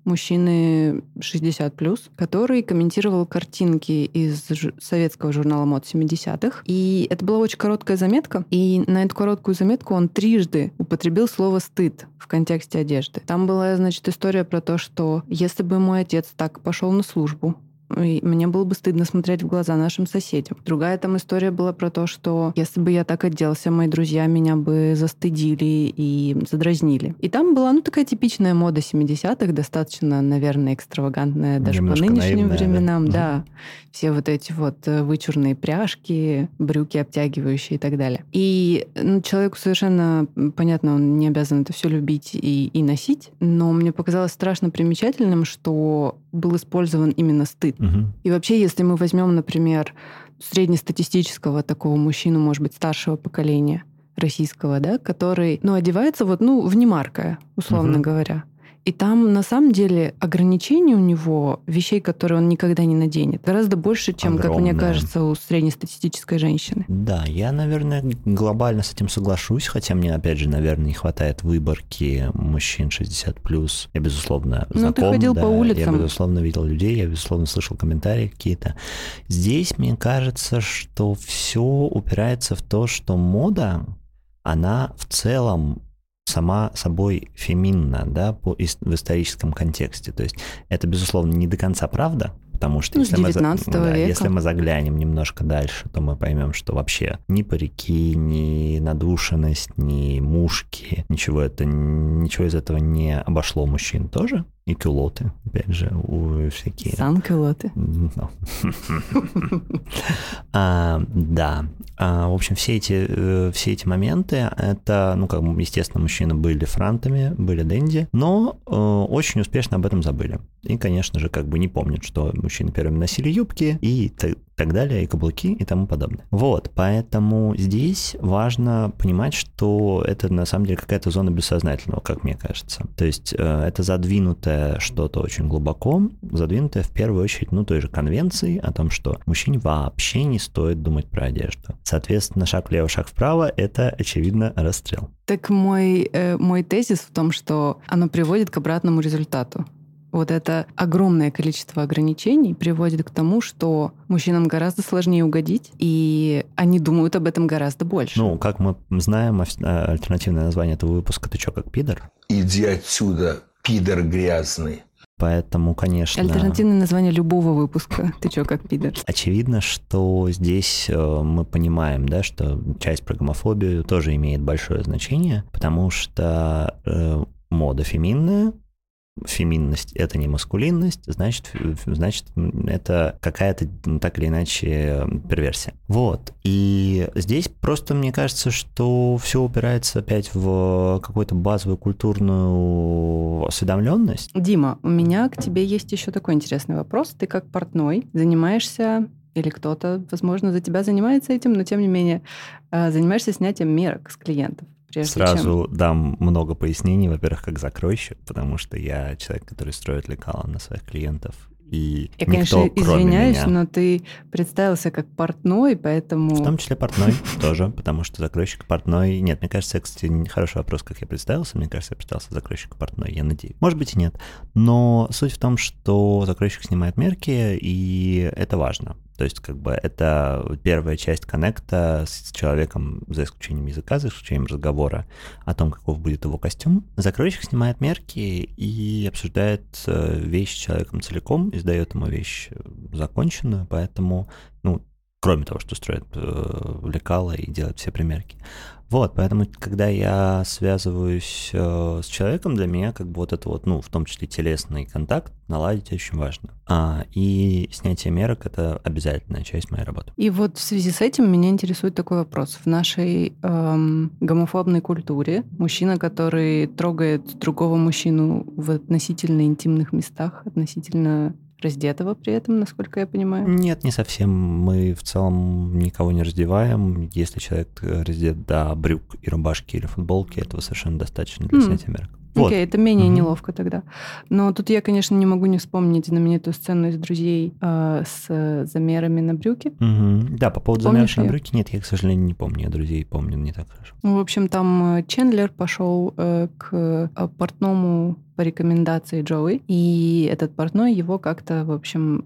мужчины 60 плюс, который комментировал картинки из советского журнала мод 70-х. И это была очень короткая заметка. И на эту короткую заметку он трижды употребил слово стыд в контексте одежды. Там была, значит, история про то, что если бы мой отец так пошел на службу, и мне было бы стыдно смотреть в глаза нашим соседям. Другая там история была про то, что если бы я так оделся, мои друзья меня бы застыдили и задразнили. И там была, ну, такая типичная мода 70-х, достаточно, наверное, экстравагантная даже Немножко по нынешним наивная, временам. Да. да. Все вот эти вот э, вычурные пряжки, брюки обтягивающие и так далее. И ну, человеку совершенно понятно, он не обязан это все любить и, и носить, но мне показалось страшно примечательным, что был использован именно стыд. Угу. И вообще, если мы возьмем, например, среднестатистического такого мужчину, может быть, старшего поколения российского, да, который, ну, одевается вот, ну, в немаркое, условно угу. говоря. И там на самом деле ограничений у него, вещей, которые он никогда не наденет, гораздо больше, чем, Огромное. как мне кажется, у среднестатистической женщины. Да, я, наверное, глобально с этим соглашусь, хотя мне, опять же, наверное, не хватает выборки мужчин 60+. плюс. Я, безусловно, знаком. Ну, ты ходил да, по улицам. Я, безусловно, видел людей, я, безусловно, слышал комментарии какие-то. Здесь, мне кажется, что все упирается в то, что мода, она в целом сама собой феминна, да, по, в историческом контексте. То есть это, безусловно, не до конца правда, потому что ну, если, мы, да, если мы заглянем немножко дальше, то мы поймем, что вообще ни парики, ни надушенность, ни мушки, ничего, это, ничего из этого не обошло мужчин тоже. И кюлоты, опять же, у всякие... Сан-кюлоты. No. [laughs] а, да. А, в общем, все эти, э, все эти моменты, это, ну, как бы, естественно, мужчины были франтами, были денди, но э, очень успешно об этом забыли. И, конечно же, как бы не помнят, что мужчины первыми носили юбки и так далее, и каблуки и тому подобное. Вот, поэтому здесь важно понимать, что это на самом деле какая-то зона бессознательного, как мне кажется. То есть э, это задвинутое что-то очень глубоко, задвинутое в первую очередь, ну, той же конвенцией о том, что мужчине вообще не стоит думать про одежду. Соответственно, шаг влево, шаг вправо — это, очевидно, расстрел. Так мой, э, мой тезис в том, что оно приводит к обратному результату вот это огромное количество ограничений приводит к тому, что мужчинам гораздо сложнее угодить, и они думают об этом гораздо больше. Ну, как мы знаем, а, альтернативное название этого выпуска «Ты чё, как пидор?» «Иди отсюда, пидор грязный». Поэтому, конечно... Альтернативное название любого выпуска. Ты чё, как пидор? Очевидно, что здесь э, мы понимаем, да, что часть про гомофобию тоже имеет большое значение, потому что э, мода феминная, феминность — это не маскулинность, значит, значит это какая-то ну, так или иначе перверсия. Вот. И здесь просто мне кажется, что все упирается опять в какую-то базовую культурную осведомленность. Дима, у меня к тебе есть еще такой интересный вопрос. Ты как портной занимаешься или кто-то, возможно, за тебя занимается этим, но тем не менее э, занимаешься снятием мерок с клиентов прежде Сразу чем... дам много пояснений. Во-первых, как закройщик, потому что я человек, который строит лекала на своих клиентов. И я, никто, конечно, извиняюсь, меня... но ты представился как портной, поэтому... В том числе портной [laughs] тоже, потому что закройщик портной... Нет, мне кажется, кстати, хороший вопрос, как я представился. Мне кажется, я представился закройщик портной, я надеюсь. Может быть и нет. Но суть в том, что закройщик снимает мерки, и это важно. То есть, как бы, это первая часть коннекта с человеком, за исключением языка, за исключением разговора о том, каков будет его костюм. Закройщик снимает мерки и обсуждает э, вещь с человеком целиком, издает ему вещь законченную, поэтому, ну, кроме того, что строит э, лекала и делает все примерки. Вот, поэтому, когда я связываюсь э, с человеком, для меня как бы вот это вот, ну, в том числе телесный контакт наладить очень важно. А, и снятие мерок — это обязательная часть моей работы. И вот в связи с этим меня интересует такой вопрос. В нашей эм, гомофобной культуре мужчина, который трогает другого мужчину в относительно интимных местах, относительно раздетого при этом, насколько я понимаю? Нет, не совсем. Мы в целом никого не раздеваем. Если человек раздет до брюк и рубашки или футболки, этого совершенно достаточно для mm. снятия мерок. Вот. Окей, это менее mm-hmm. неловко тогда. Но тут я, конечно, не могу не вспомнить знаменитую сцену из «Друзей» э, с замерами на брюки. Mm-hmm. Да, по поводу Помнишь замеров на брюки, нет, я, к сожалению, не помню. Я «Друзей» помню не так хорошо. Ну, в общем, там э, Чендлер пошел э, к э, портному по рекомендации Джоуи, и этот портной его как-то, в общем,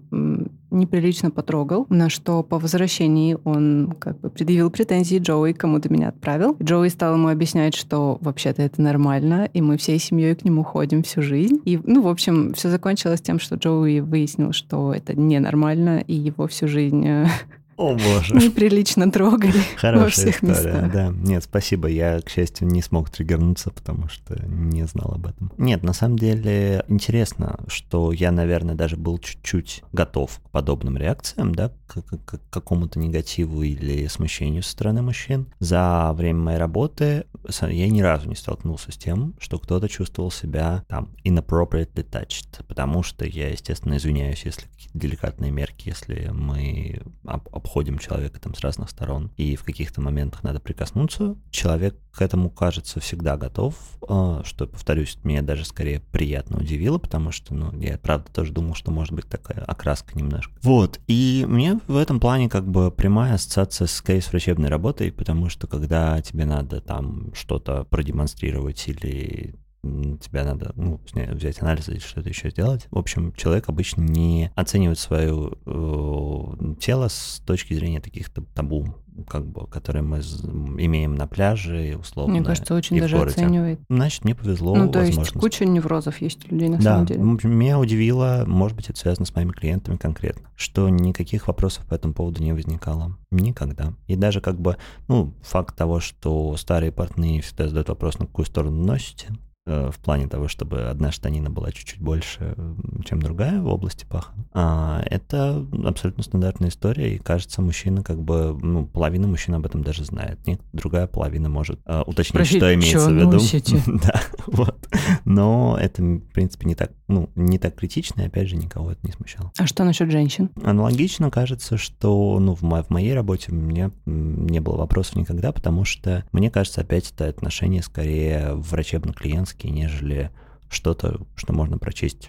неприлично потрогал, на что по возвращении он как бы предъявил претензии Джоуи, кому ты меня отправил. Джоуи стал ему объяснять, что вообще-то это нормально, и мы всей семьей к нему ходим всю жизнь. И, ну, в общем, все закончилось тем, что Джоуи выяснил, что это ненормально, и его всю жизнь э, [laughs] о боже. Неприлично трогали Хорошая во всех история, местах. Да, нет, спасибо. Я, к счастью, не смог триггернуться, потому что не знал об этом. Нет, на самом деле интересно, что я, наверное, даже был чуть-чуть готов к подобным реакциям, да, к, к, к какому-то негативу или смущению со стороны мужчин. За время моей работы я ни разу не столкнулся с тем, что кто-то чувствовал себя там inappropriately touched, потому что я, естественно, извиняюсь, если какие-то деликатные мерки, если мы обходим человека там с разных сторон, и в каких-то моментах надо прикоснуться, человек к этому, кажется, всегда готов, а, что, повторюсь, меня даже скорее приятно удивило, потому что, ну, я, правда, тоже думал, что может быть такая окраска немножко. Вот, и мне в этом плане как бы прямая ассоциация с кейс-врачебной работой, потому что когда тебе надо там что-то продемонстрировать или тебя надо ну, взять анализы или что-то еще сделать. В общем, человек обычно не оценивает свое э, тело с точки зрения таких табу как бы, которые мы имеем на пляже, условно. Мне кажется, очень даже оценивает. Значит, мне повезло. Ну, то есть куча неврозов есть у людей на да, самом деле. Меня удивило, может быть, это связано с моими клиентами конкретно, что никаких вопросов по этому поводу не возникало. Никогда. И даже как бы, ну, факт того, что старые портные всегда задают вопрос, на какую сторону носите, в плане того, чтобы одна штанина была чуть-чуть больше, чем другая в области паха. А, это абсолютно стандартная история, и кажется, мужчина как бы, ну, половина мужчин об этом даже знает. Нет, другая половина может а, уточнить, Спросить, что имеется в виду. [laughs] да, вот. Но это, в принципе, не так, ну, не так критично, и опять же, никого это не смущало. А что насчет женщин? Аналогично кажется, что, ну, в, мо- в моей работе у меня не было вопросов никогда, потому что, мне кажется, опять это отношение скорее врачебно-клиентское, гигантский, нежели что-то, что можно прочесть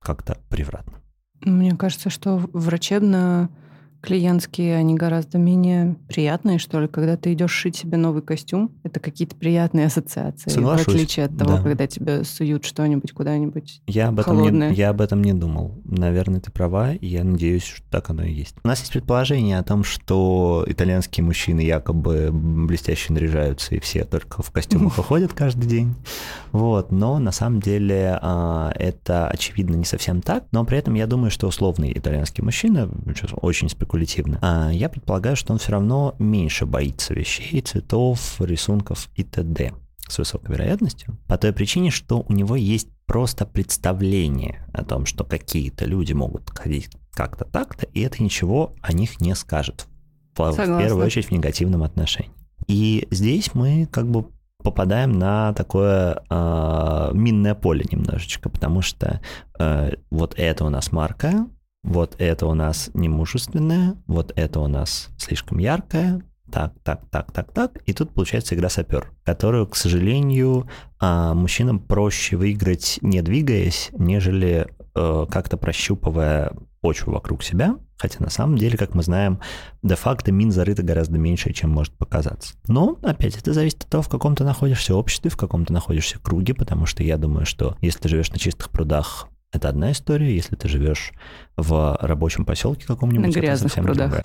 как-то превратно. Мне кажется, что врачебно клиентские, они гораздо менее приятные, что ли, когда ты идешь шить себе новый костюм, это какие-то приятные ассоциации, Соглашусь. в отличие от того, да. когда тебе суют что-нибудь куда-нибудь я об этом холодное. Не, я об этом не думал. Наверное, ты права, и я надеюсь, что так оно и есть. У нас есть предположение о том, что итальянские мужчины якобы блестяще наряжаются, и все только в костюмах [laughs] выходят каждый день. Вот, но на самом деле а, это, очевидно, не совсем так, но при этом я думаю, что условный итальянский мужчина, очень спекулятивный, спекулятивно. А я предполагаю, что он все равно меньше боится вещей, цветов, рисунков и т.д. с высокой вероятностью. По той причине, что у него есть просто представление о том, что какие-то люди могут ходить как-то так-то, и это ничего о них не скажет. В, в первую очередь в негативном отношении. И здесь мы как бы попадаем на такое э, минное поле немножечко, потому что э, вот это у нас марка, вот это у нас немужественное, вот это у нас слишком яркое, так, так, так, так, так. И тут получается игра сапер, которую, к сожалению, а, мужчинам проще выиграть, не двигаясь, нежели э, как-то прощупывая почву вокруг себя. Хотя на самом деле, как мы знаем, де-факто мин зарыто гораздо меньше, чем может показаться. Но, опять, это зависит от того, в каком ты находишься обществе, в каком ты находишься круге, потому что я думаю, что если ты живешь на чистых прудах, это одна история. Если ты живешь в рабочем поселке каком-нибудь, на грязных это прудах. Другая.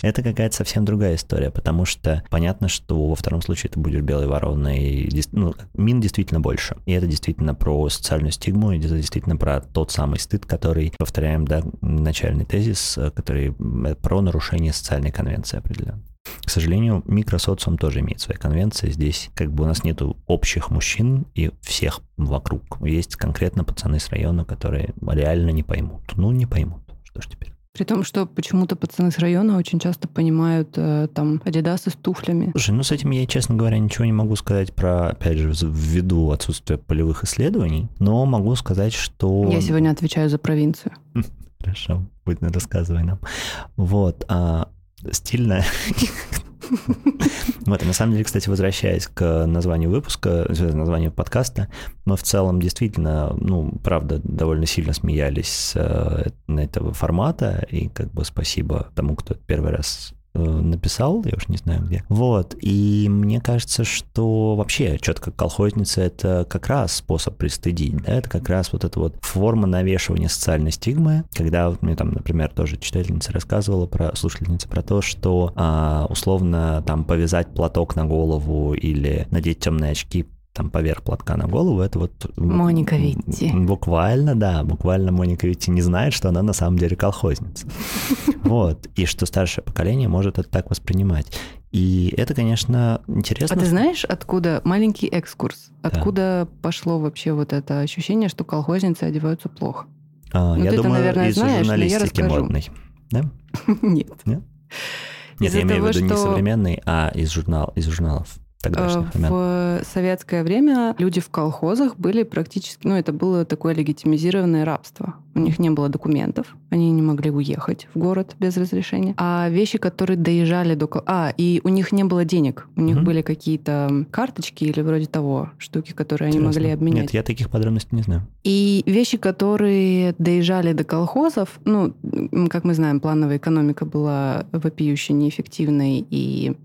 Это какая-то совсем другая история, потому что понятно, что во втором случае ты будешь белой вороной. Ну, мин действительно больше. И это действительно про социальную стигму, и это действительно про тот самый стыд, который, повторяем, да, начальный тезис, который э, про нарушение социальной конвенции определенно. К сожалению, микросоциум тоже имеет свои конвенции. Здесь как бы у нас нету общих мужчин и всех вокруг. Есть конкретно пацаны с района, которые реально не поймут. Ну, не поймут. Что ж теперь? При том, что почему-то пацаны с района очень часто понимают э, там адидасы с туфлями. Слушай, ну с этим я, честно говоря, ничего не могу сказать про, опять же, ввиду отсутствия полевых исследований, но могу сказать, что... Я сегодня отвечаю за провинцию. [laughs] Хорошо, будь рассказывай нам. Вот, а стильно. Вот, и на самом деле, кстати, возвращаясь к названию выпуска, названию подкаста, мы в целом действительно, ну, правда, довольно сильно смеялись э, этого формата, и как бы спасибо тому, кто первый раз написал, я уж не знаю где. Вот, и мне кажется, что вообще четко колхозница — это как раз способ пристыдить, да, это как раз вот эта вот форма навешивания социальной стигмы, когда вот мне там, например, тоже читательница рассказывала про, слушательница про то, что а, условно там повязать платок на голову или надеть темные очки там поверх платка на голову, это вот... Моника Витти. Буквально, да, буквально Моника Витти не знает, что она на самом деле колхозница. [laughs] Вот, и что старшее поколение может это так воспринимать. И это, конечно, интересно. А ты знаешь, откуда маленький экскурс? Откуда да. пошло вообще вот это ощущение, что колхозницы одеваются плохо? А, ну, я думаю, наверное, из знаешь, журналистики модной. Да? [laughs] Нет. Нет? Нет, я имею в виду не современный, а из, журнал, из журналов? В советское время люди в колхозах были практически... Ну, это было такое легитимизированное рабство. У них не было документов, они не могли уехать в город без разрешения. А вещи, которые доезжали до... А, и у них не было денег. У них угу. были какие-то карточки или вроде того, штуки, которые Интересно. они могли обменять. Нет, я таких подробностей не знаю. И вещи, которые доезжали до колхозов, ну, как мы знаем, плановая экономика была вопиюще неэффективной и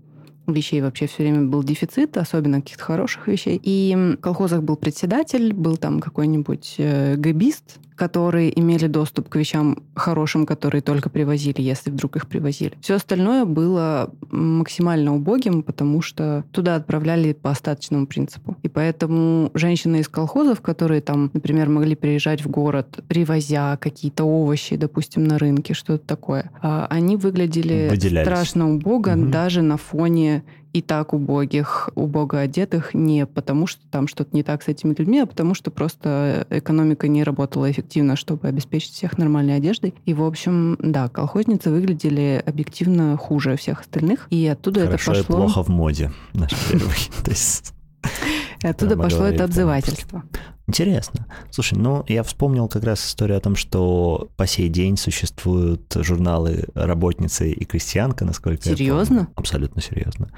вещей вообще все время был дефицит, особенно каких-то хороших вещей. И в колхозах был председатель, был там какой-нибудь э, гэбист, которые имели доступ к вещам хорошим, которые только привозили, если вдруг их привозили. Все остальное было максимально убогим, потому что туда отправляли по остаточному принципу. И поэтому женщины из колхозов, которые там, например, могли приезжать в город, привозя какие-то овощи, допустим, на рынке, что-то такое, а, они выглядели Выделялись. страшно убого угу. даже на фоне и так убогих, убого одетых не потому, что там что-то не так с этими людьми, а потому что просто экономика не работала эффективно, чтобы обеспечить всех нормальной одеждой. И, в общем, да, колхозницы выглядели объективно хуже всех остальных, и оттуда Хорошо это пошло... плохо в моде, наш первый. [laughs] [laughs] Оттуда пошло это обзывательство. Интересно. Слушай, ну я вспомнил как раз историю о том, что по сей день существуют журналы «Работница» и «Крестьянка», насколько серьезно? я помню. Абсолютно серьезно.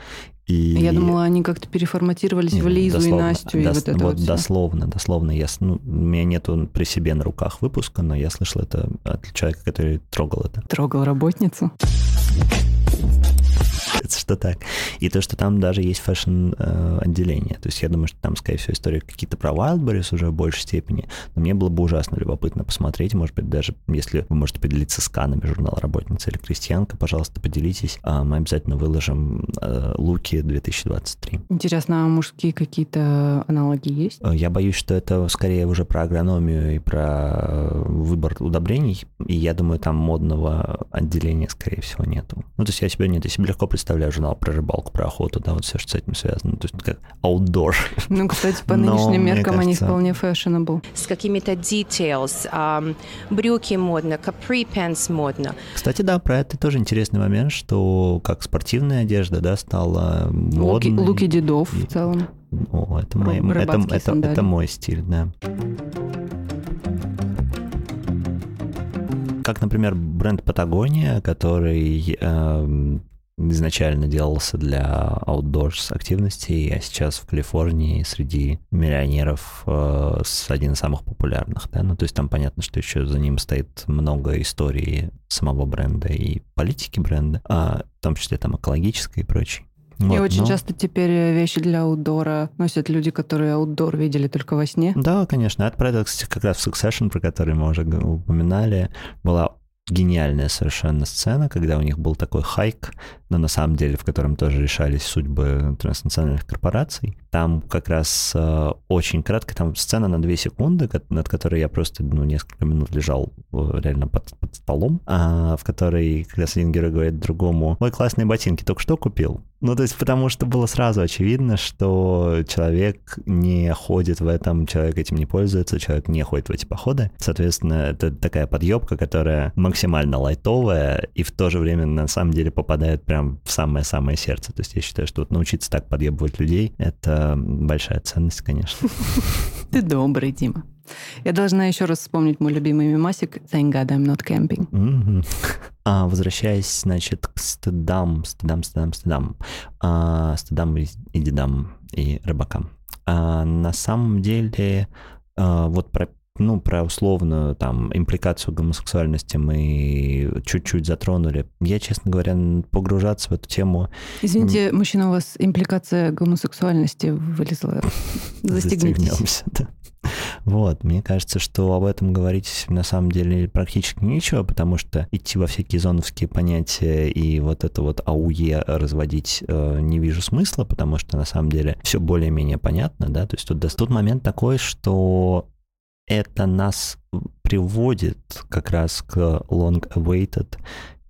И... Я думала, они как-то переформатировались Нет, в Лизу дословно, и Настю, дос... и вот это вот, вот Дословно, дословно. Я, ну, у меня нету при себе на руках выпуска, но я слышал это от человека, который трогал это. Трогал работницу? Кажется, что так. И то, что там даже есть фэшн-отделение. То есть я думаю, что там, скорее всего, история какие-то про Wildberries уже в большей степени. Но мне было бы ужасно любопытно посмотреть. Может быть, даже если вы можете поделиться сканами журнала «Работница» или «Крестьянка», пожалуйста, поделитесь. А мы обязательно выложим э, луки 2023. Интересно, а мужские какие-то аналоги есть? Э, я боюсь, что это скорее уже про агрономию и про э, выбор удобрений. И я думаю, там модного отделения, скорее всего, нету. Ну, то есть я себе нет, я себе легко представляю представляю журнал про рыбалку, про охоту, да, вот все, что с этим связано. То есть как outdoor. Ну, кстати, по нынешним меркам они вполне fashionable. С какими-то details. Um, брюки модно, capri pants модно. Кстати, да, про это тоже интересный момент, что как спортивная одежда, да, стала модной. Луки, луки дедов в целом. О, это, мой, это, это, это мой стиль, да. Как, например, бренд Патагония, который э, изначально делался для outdoors активностей, а сейчас в Калифорнии среди миллионеров э, один из самых популярных, да, ну то есть там понятно, что еще за ним стоит много истории самого бренда и политики бренда, а в том числе там экологической и прочей. Вот, и очень но... часто теперь вещи для аутдора носят люди, которые аутдор видели только во сне. Да, конечно. Это про это, кстати, как раз в Succession, про который мы уже упоминали, была гениальная совершенно сцена, когда у них был такой хайк, но на самом деле в котором тоже решались судьбы транснациональных корпораций. Там как раз э, очень кратко, там сцена на 2 секунды, над которой я просто ну, несколько минут лежал э, реально под, под столом, а, в которой как раз один герой говорит другому, ой, классные ботинки, только что купил. Ну, то есть, потому что было сразу очевидно, что человек не ходит в этом, человек этим не пользуется, человек не ходит в эти походы. Соответственно, это такая подъебка, которая максимально лайтовая и в то же время на самом деле попадает прям в самое-самое сердце. То есть я считаю, что вот научиться так подъебывать людей — это большая ценность, конечно. [laughs] Ты добрый, Дима. Я должна еще раз вспомнить мой любимый мемасик «Thank God I'm not camping». Mm-hmm. А, возвращаясь, значит, к стыдам, стыдам, стыдам, стыдам, а, стыдам и, и дедам, и рыбакам. А, на самом деле, а, вот про ну, про условную там импликацию гомосексуальности мы чуть-чуть затронули. Я, честно говоря, погружаться в эту тему... Извините, мужчина, у вас импликация гомосексуальности вылезла. [laughs] Застегнитесь. да. Вот, мне кажется, что об этом говорить на самом деле практически нечего, потому что идти во всякие зоновские понятия и вот это вот АУЕ разводить э, не вижу смысла, потому что на самом деле все более-менее понятно, да, то есть тут, тут момент такой, что это нас приводит как раз к long-awaited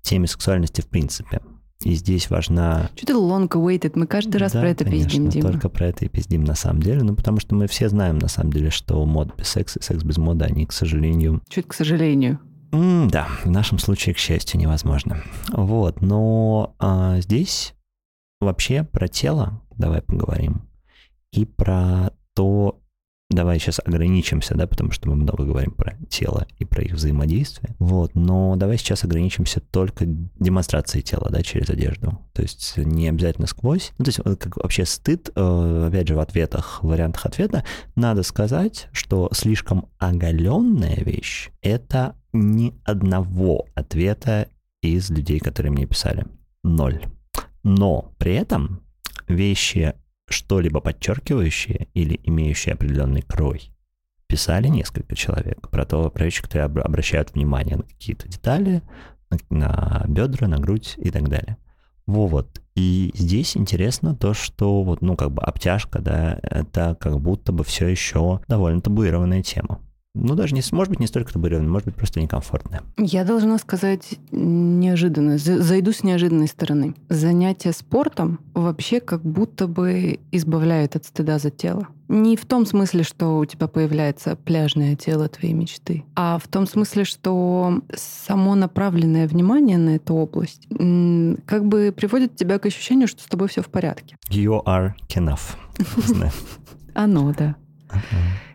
теме сексуальности в принципе. И здесь важна... Что ты long awaited? Мы каждый раз да, про это конечно, пиздим, Дима. только про это и пиздим на самом деле. Ну, потому что мы все знаем на самом деле, что мод без секса и секс без мода, они, к сожалению... Чуть к сожалению. М да, в нашем случае, к счастью, невозможно. Вот, но а, здесь вообще про тело давай поговорим. И про то, давай сейчас ограничимся, да, потому что мы много говорим про тело и про их взаимодействие. Вот, но давай сейчас ограничимся только демонстрацией тела, да, через одежду. То есть не обязательно сквозь. Ну, то есть как вообще стыд, э, опять же, в ответах, в вариантах ответа, надо сказать, что слишком оголенная вещь — это ни одного ответа из людей, которые мне писали. Ноль. Но при этом вещи что-либо подчеркивающее или имеющее определенный крой. Писали несколько человек про то, вещи, которые обращают внимание на какие-то детали, на бедра, на грудь и так далее. Вот. И здесь интересно то, что вот, ну, как бы обтяжка, да, это как будто бы все еще довольно табуированная тема ну, даже не, может быть, не столько табуированная, может быть, просто некомфортная. Я должна сказать неожиданно, зайду с неожиданной стороны. Занятие спортом вообще как будто бы избавляет от стыда за тело. Не в том смысле, что у тебя появляется пляжное тело твоей мечты, а в том смысле, что само направленное внимание на эту область как бы приводит тебя к ощущению, что с тобой все в порядке. You are enough. [laughs] Оно, да.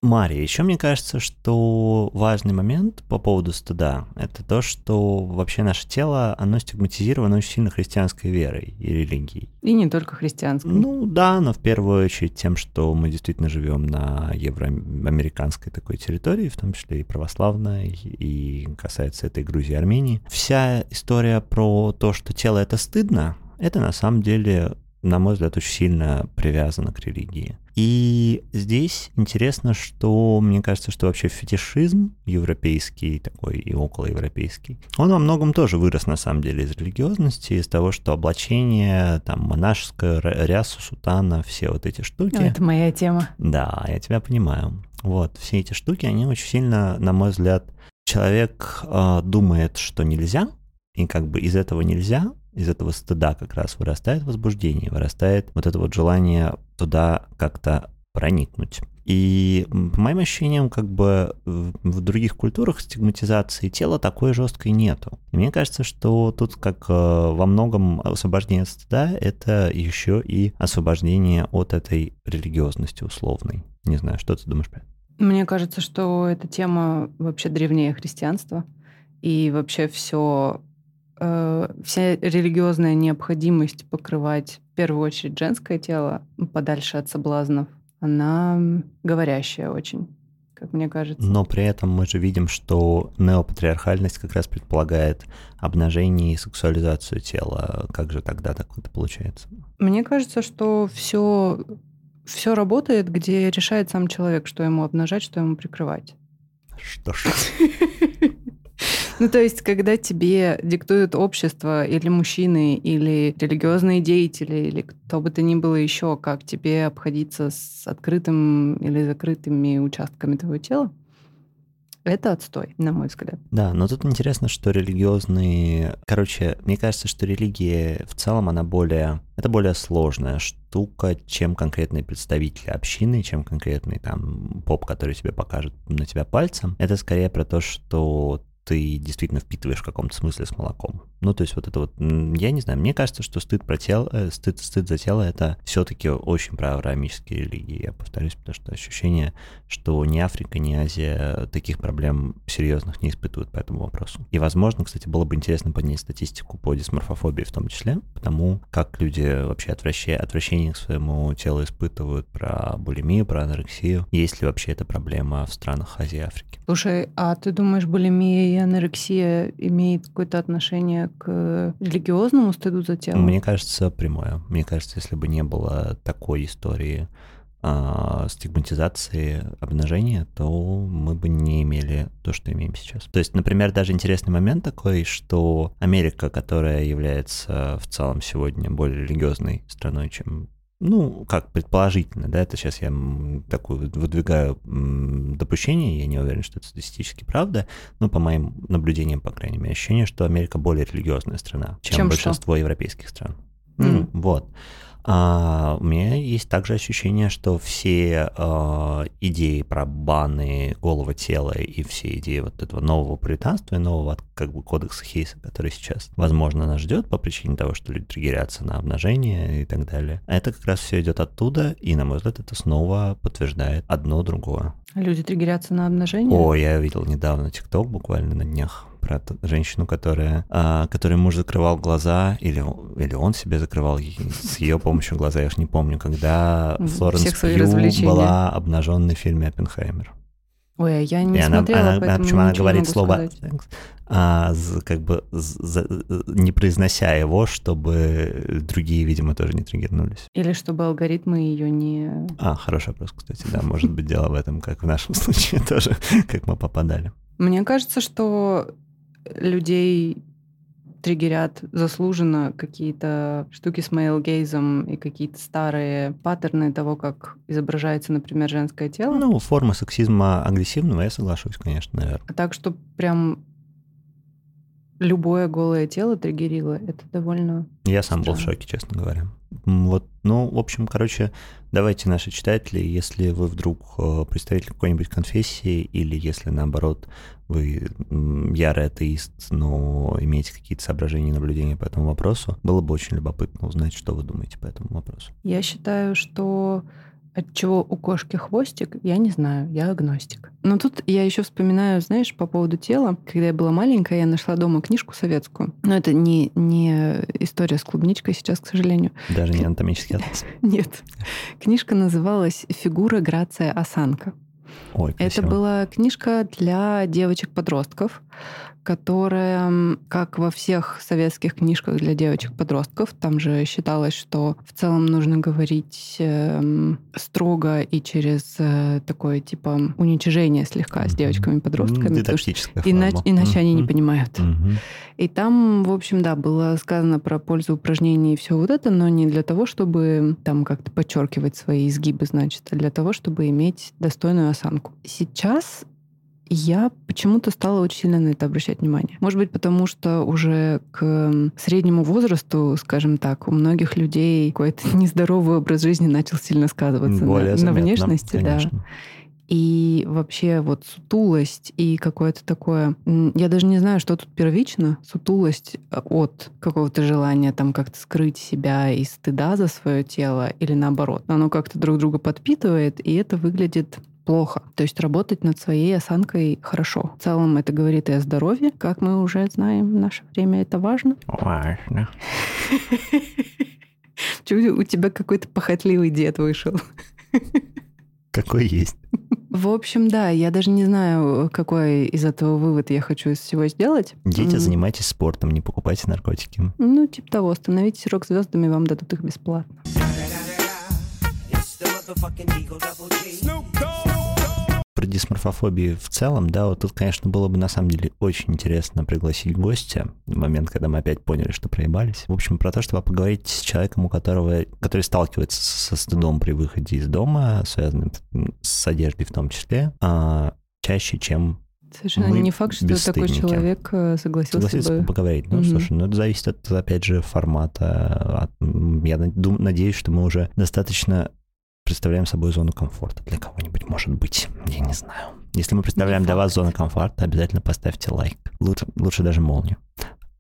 Мария, еще мне кажется, что важный момент по поводу стыда — это то, что вообще наше тело, оно стигматизировано очень сильно христианской верой и религией. И не только христианской. Ну да, но в первую очередь тем, что мы действительно живем на евроамериканской такой территории, в том числе и православной, и касается этой Грузии и Армении. Вся история про то, что тело — это стыдно, это на самом деле на мой взгляд, очень сильно привязано к религии. И здесь интересно, что мне кажется, что вообще фетишизм европейский такой и околоевропейский, он во многом тоже вырос на самом деле из религиозности, из того, что облачение, там, монашеское, рясу, сутана, все вот эти штуки. Ну, это моя тема. Да, я тебя понимаю. Вот, все эти штуки, они очень сильно, на мой взгляд, человек э, думает, что нельзя, и как бы из этого нельзя, из этого стыда как раз вырастает возбуждение, вырастает вот это вот желание туда как-то проникнуть. И по моим ощущениям, как бы в других культурах стигматизации тела такой жесткой нету. И мне кажется, что тут как э, во многом освобождение от стыда — это еще и освобождение от этой религиозности условной. Не знаю, что ты думаешь, Пять? Мне кажется, что эта тема вообще древнее христианства. И вообще все Э, вся религиозная необходимость покрывать в первую очередь женское тело подальше от соблазнов, она говорящая очень, как мне кажется. Но при этом мы же видим, что неопатриархальность как раз предполагает обнажение и сексуализацию тела. Как же тогда так это получается? Мне кажется, что все все работает, где решает сам человек, что ему обнажать, что ему прикрывать. Что ж. [laughs] Ну, то есть, когда тебе диктуют общество или мужчины, или религиозные деятели, или кто бы то ни было еще, как тебе обходиться с открытым или закрытыми участками твоего тела, это отстой, на мой взгляд. Да, но тут интересно, что религиозные... Короче, мне кажется, что религия в целом, она более... Это более сложная штука, чем конкретные представители общины, чем конкретный там поп, который тебе покажет на тебя пальцем. Это скорее про то, что ты действительно впитываешь в каком-то смысле с молоком. Ну, то есть вот это вот, я не знаю, мне кажется, что стыд про тело, э, стыд, стыд за тело это все-таки очень про авраамические религии, я повторюсь, потому что ощущение, что ни Африка, ни Азия таких проблем серьезных не испытывают по этому вопросу. И, возможно, кстати, было бы интересно поднять статистику по дисморфофобии в том числе, потому как люди вообще отвращение, отвращение к своему телу испытывают, про булимию, про анорексию. Есть ли вообще эта проблема в странах Азии и Африки? Слушай, а ты думаешь, булимия и анорексия имеет какое-то отношение к религиозному стыду за тело? Мне кажется, прямое. Мне кажется, если бы не было такой истории э, стигматизации обнажения, то мы бы не имели то, что имеем сейчас. То есть, например, даже интересный момент такой, что Америка, которая является в целом сегодня более религиозной страной, чем ну, как предположительно, да, это сейчас я такую выдвигаю допущение, я не уверен, что это статистически правда, но по моим наблюдениям, по крайней мере, ощущение, что Америка более религиозная страна, чем, чем большинство что? европейских стран. Mm. Вот. А, у меня есть также ощущение, что все э, идеи про баны голого тела и все идеи вот этого нового пуританства и нового как бы кодекса Хейса, который сейчас, возможно, нас ждет по причине того, что люди триггерятся на обнажение и так далее. А это как раз все идет оттуда, и, на мой взгляд, это снова подтверждает одно другое. Люди триггерятся на обнажение? О, я видел недавно ТикТок буквально на днях про женщину, которая, а, которой муж закрывал глаза, или, или он себе закрывал с ее помощью глаза, я уж не помню, когда Флоренс Пью была обнаженной в фильме «Оппенхаймер». Ой, а я не и смотрела, она, она, Причем она говорит слово а, как бы за, не произнося его, чтобы другие, видимо, тоже не триггернулись. Или чтобы алгоритмы ее не... А, хороший вопрос, кстати, да, может быть, дело в этом, как в нашем [laughs] случае тоже, как мы попадали. Мне кажется, что людей триггерят заслуженно какие-то штуки с мейл-гейзом и какие-то старые паттерны того, как изображается, например, женское тело. Ну, форма сексизма агрессивного, я соглашусь, конечно, наверное. А так, что прям любое голое тело триггерило, это довольно... Я сам странно. был в шоке, честно говоря. Вот, ну, в общем, короче, давайте, наши читатели, если вы вдруг э, представитель какой-нибудь конфессии, или если, наоборот, вы ярый атеист, но имеете какие-то соображения и наблюдения по этому вопросу, было бы очень любопытно узнать, что вы думаете по этому вопросу. Я считаю, что от чего у кошки хвостик, я не знаю, я агностик. Но тут я еще вспоминаю, знаешь, по поводу тела. Когда я была маленькая, я нашла дома книжку советскую. Но это не, не история с клубничкой сейчас, к сожалению. Даже не анатомический атлас? [laughs] Нет. Книжка называлась «Фигура, грация, осанка». Ой, красиво. Это была книжка для девочек-подростков которая, как во всех советских книжках для девочек-подростков, там же считалось, что в целом нужно говорить э, строго и через э, такое типа уничижение слегка с девочками-подростками. Дидактическая иначе, иначе они не понимают. И там, в общем, да, было сказано про пользу упражнений и все вот это, но не для того, чтобы там как-то подчеркивать свои изгибы, значит, а для того, чтобы иметь достойную осанку. Сейчас я почему-то стала очень сильно на это обращать внимание. Может быть, потому что уже к среднему возрасту, скажем так, у многих людей какой-то [laughs] нездоровый образ жизни начал сильно сказываться Более на, заметно, на внешности, конечно. да. И вообще вот сутулость и какое-то такое... Я даже не знаю, что тут первично. Сутулость от какого-то желания там как-то скрыть себя и стыда за свое тело или наоборот. Оно как-то друг друга подпитывает, и это выглядит плохо. То есть работать над своей осанкой хорошо. В целом это говорит и о здоровье. Как мы уже знаем, в наше время это важно. Важно. [laughs] У тебя какой-то похотливый дед вышел. Какой есть. В общем, да, я даже не знаю, какой из этого вывод я хочу из всего сделать. Дети, занимайтесь спортом, не покупайте наркотики. Ну, типа того, становитесь рок-звездами, вам дадут их бесплатно. Snoop Dogg. Про дисморфофобию в целом, да, вот тут, конечно, было бы на самом деле очень интересно пригласить гостя в момент, когда мы опять поняли, что проебались. В общем, про то, чтобы поговорить с человеком, у которого, который сталкивается со стыдом при выходе из дома, связанным с одеждой в том числе, а, чаще, чем Совершенно мы не факт, что такой человек э, согласился, согласиться бы. поговорить. Ну, Мгм. слушай, ну это зависит от, опять же, формата. От- м, я надеюсь, что мы уже достаточно представляем собой зону комфорта для кого-нибудь, может быть. Я не знаю. Если мы представляем для вас зону комфорта, обязательно поставьте лайк. Лучше, лучше даже молнию.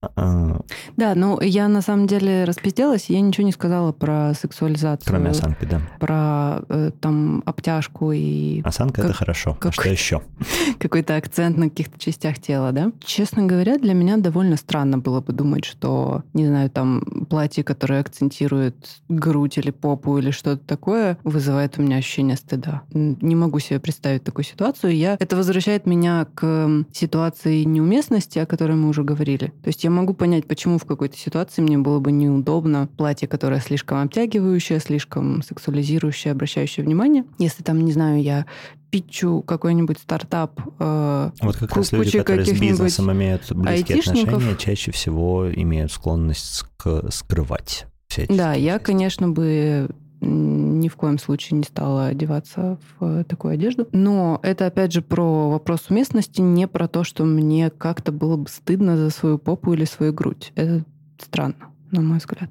А, Да, ну я на самом деле распизделась, я ничего не сказала про сексуализацию. Кроме осанки, да. Про э, там обтяжку и Осанка — Как- это хорошо. А как- что еще? [laughs] какой-то акцент на каких-то частях тела, да? Честно говоря, для меня довольно странно было бы думать, что, не знаю, там платье, которое акцентирует грудь или попу или что-то такое, вызывает у меня ощущение стыда. Не могу себе представить такую ситуацию. Я... Это возвращает меня к ситуации неуместности, о которой мы уже говорили. То есть я могу понять, почему в какой-то ситуации мне было бы неудобно платье, которое слишком обтягивающее, слишком сексуализирующее, обращающее внимание. Если там, не знаю, я питчу какой-нибудь стартап, э, Вот как раз люди, которые с бизнесом имеют близкие отношения, чаще всего имеют склонность ск- скрывать. Да, я, конечно, бы ни в коем случае не стала одеваться в э, такую одежду. Но это, опять же, про вопрос уместности, не про то, что мне как-то было бы стыдно за свою попу или свою грудь. Это странно, на мой взгляд.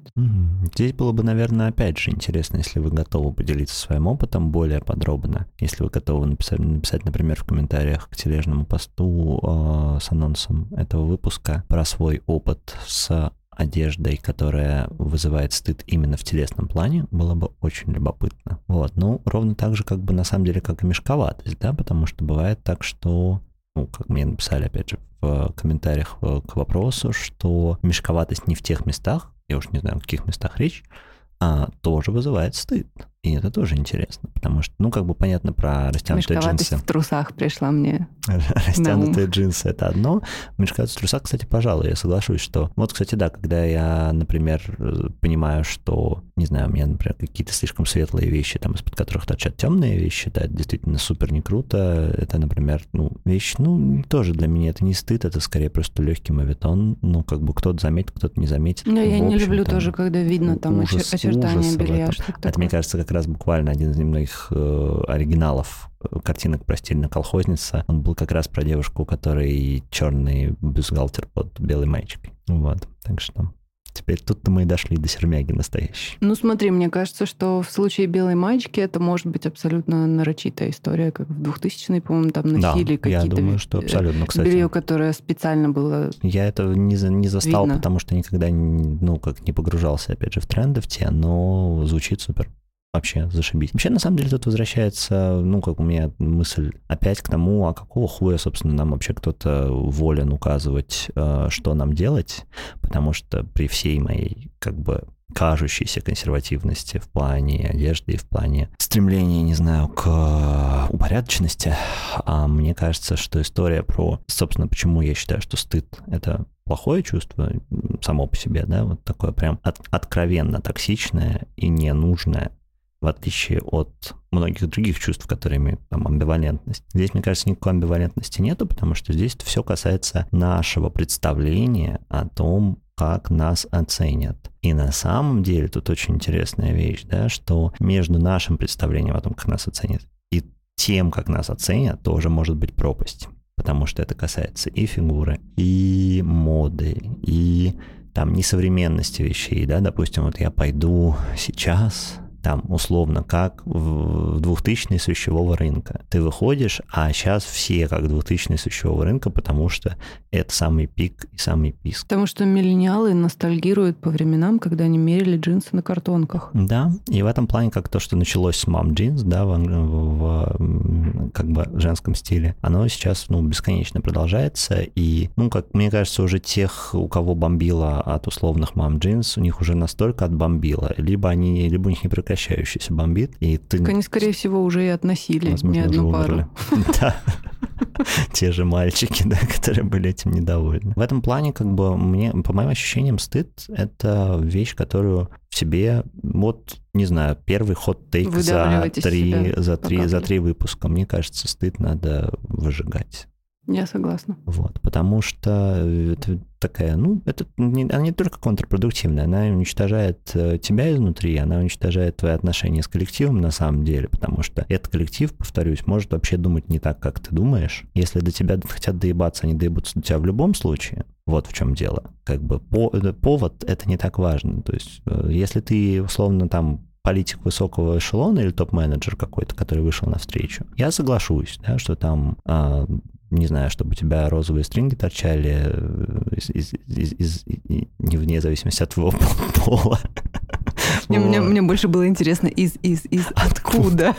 Здесь было бы, наверное, опять же интересно, если вы готовы поделиться своим опытом более подробно, если вы готовы написать, написать например, в комментариях к тележному посту э, с анонсом этого выпуска про свой опыт с одеждой, которая вызывает стыд именно в телесном плане, было бы очень любопытно. Вот, ну, ровно так же, как бы, на самом деле, как и мешковатость, да, потому что бывает так, что ну, как мне написали, опять же, в комментариях э, к вопросу, что мешковатость не в тех местах, я уж не знаю, о каких местах речь, а, тоже вызывает стыд. И это тоже интересно, потому что, ну, как бы понятно про растянутые джинсы. в трусах пришла мне. [laughs] Растянутые джинсы — это одно. Мешковатость в трусах, кстати, пожалуй, я соглашусь, что... Вот, кстати, да, когда я, например, понимаю, что, не знаю, у меня, например, какие-то слишком светлые вещи, там, из-под которых торчат темные вещи, да, это действительно супер не круто. Это, например, ну, вещь, ну, тоже для меня это не стыд, это скорее просто легкий мавитон. Ну, как бы кто-то заметит, кто-то не заметит. Но я В не люблю тоже, когда видно там ужас- очертания белья. Это, мне кажется, как раз буквально один из немногих э, оригиналов э, картинок про стильная колхозница. Он был как раз про девушку, у которой черный бюстгальтер под белой маечкой. Вот, так что теперь тут-то мы и дошли до сермяги настоящей. Ну смотри, мне кажется, что в случае белой маечки это может быть абсолютно нарочитая история, как в 2000-е, по-моему, там Да, носили я какие-то думаю, ви- что абсолютно, кстати. белье, которое специально было... Я это не, за- не застал, Видно. потому что никогда, ну, как не погружался, опять же, в тренды в те, но звучит супер. Вообще, зашибись. Вообще, на самом деле, тут возвращается, ну, как у меня мысль опять к тому, а какого хуя, собственно, нам вообще кто-то волен указывать, э, что нам делать, потому что при всей моей, как бы, кажущейся консервативности в плане одежды и в плане стремления, не знаю, к упорядоченности, а мне кажется, что история про, собственно, почему я считаю, что стыд — это плохое чувство само по себе, да, вот такое прям от- откровенно токсичное и ненужное, в отличие от многих других чувств, которые имеют там амбивалентность. Здесь, мне кажется, никакой амбивалентности нету, потому что здесь все касается нашего представления о том, как нас оценят. И на самом деле тут очень интересная вещь, да, что между нашим представлением о том, как нас оценят, и тем, как нас оценят, тоже может быть пропасть. Потому что это касается и фигуры, и моды, и там несовременности вещей, да, допустим, вот я пойду сейчас там, условно, как в 2000 с вещевого рынка. Ты выходишь, а сейчас все как 2000 с вещевого рынка, потому что это самый пик и самый писк. Потому что миллениалы ностальгируют по временам, когда они мерили джинсы на картонках. Да, и в этом плане, как то, что началось с мам джинс, да, в, в- в, как бы женском стиле, оно сейчас, ну, бесконечно продолжается, и, ну, как мне кажется, уже тех, у кого бомбило от условных мам джинс, у них уже настолько отбомбило, либо они, либо у них не прекратилось непрекращающийся бомбит, и ты... Так они, скорее всего, уже и относили возможно, не одну пару. [laughs] Да. Те же мальчики, да, которые были этим недовольны. В этом плане, как бы, мне, по моим ощущениям, стыд — это вещь, которую в себе, вот, не знаю, первый хот-тейк за три, за, три, за три выпуска. Мне кажется, стыд надо выжигать. Я согласна. Вот, потому что это такая, ну, это не, она не только контрпродуктивная, она уничтожает э, тебя изнутри, она уничтожает твои отношения с коллективом на самом деле, потому что этот коллектив, повторюсь, может вообще думать не так, как ты думаешь. Если до тебя хотят доебаться, они доебутся до тебя в любом случае. Вот в чем дело. Как бы по- э, повод это не так важно. То есть, э, если ты условно там политик высокого эшелона или топ-менеджер какой-то, который вышел навстречу, я соглашусь, да, что там а, не знаю, чтобы у тебя розовые стринги торчали э, из, из- из- из- не вне зависимости от твоего [laughs] пола. Мне, мне- мне больше было интересно, из, из, из откуда.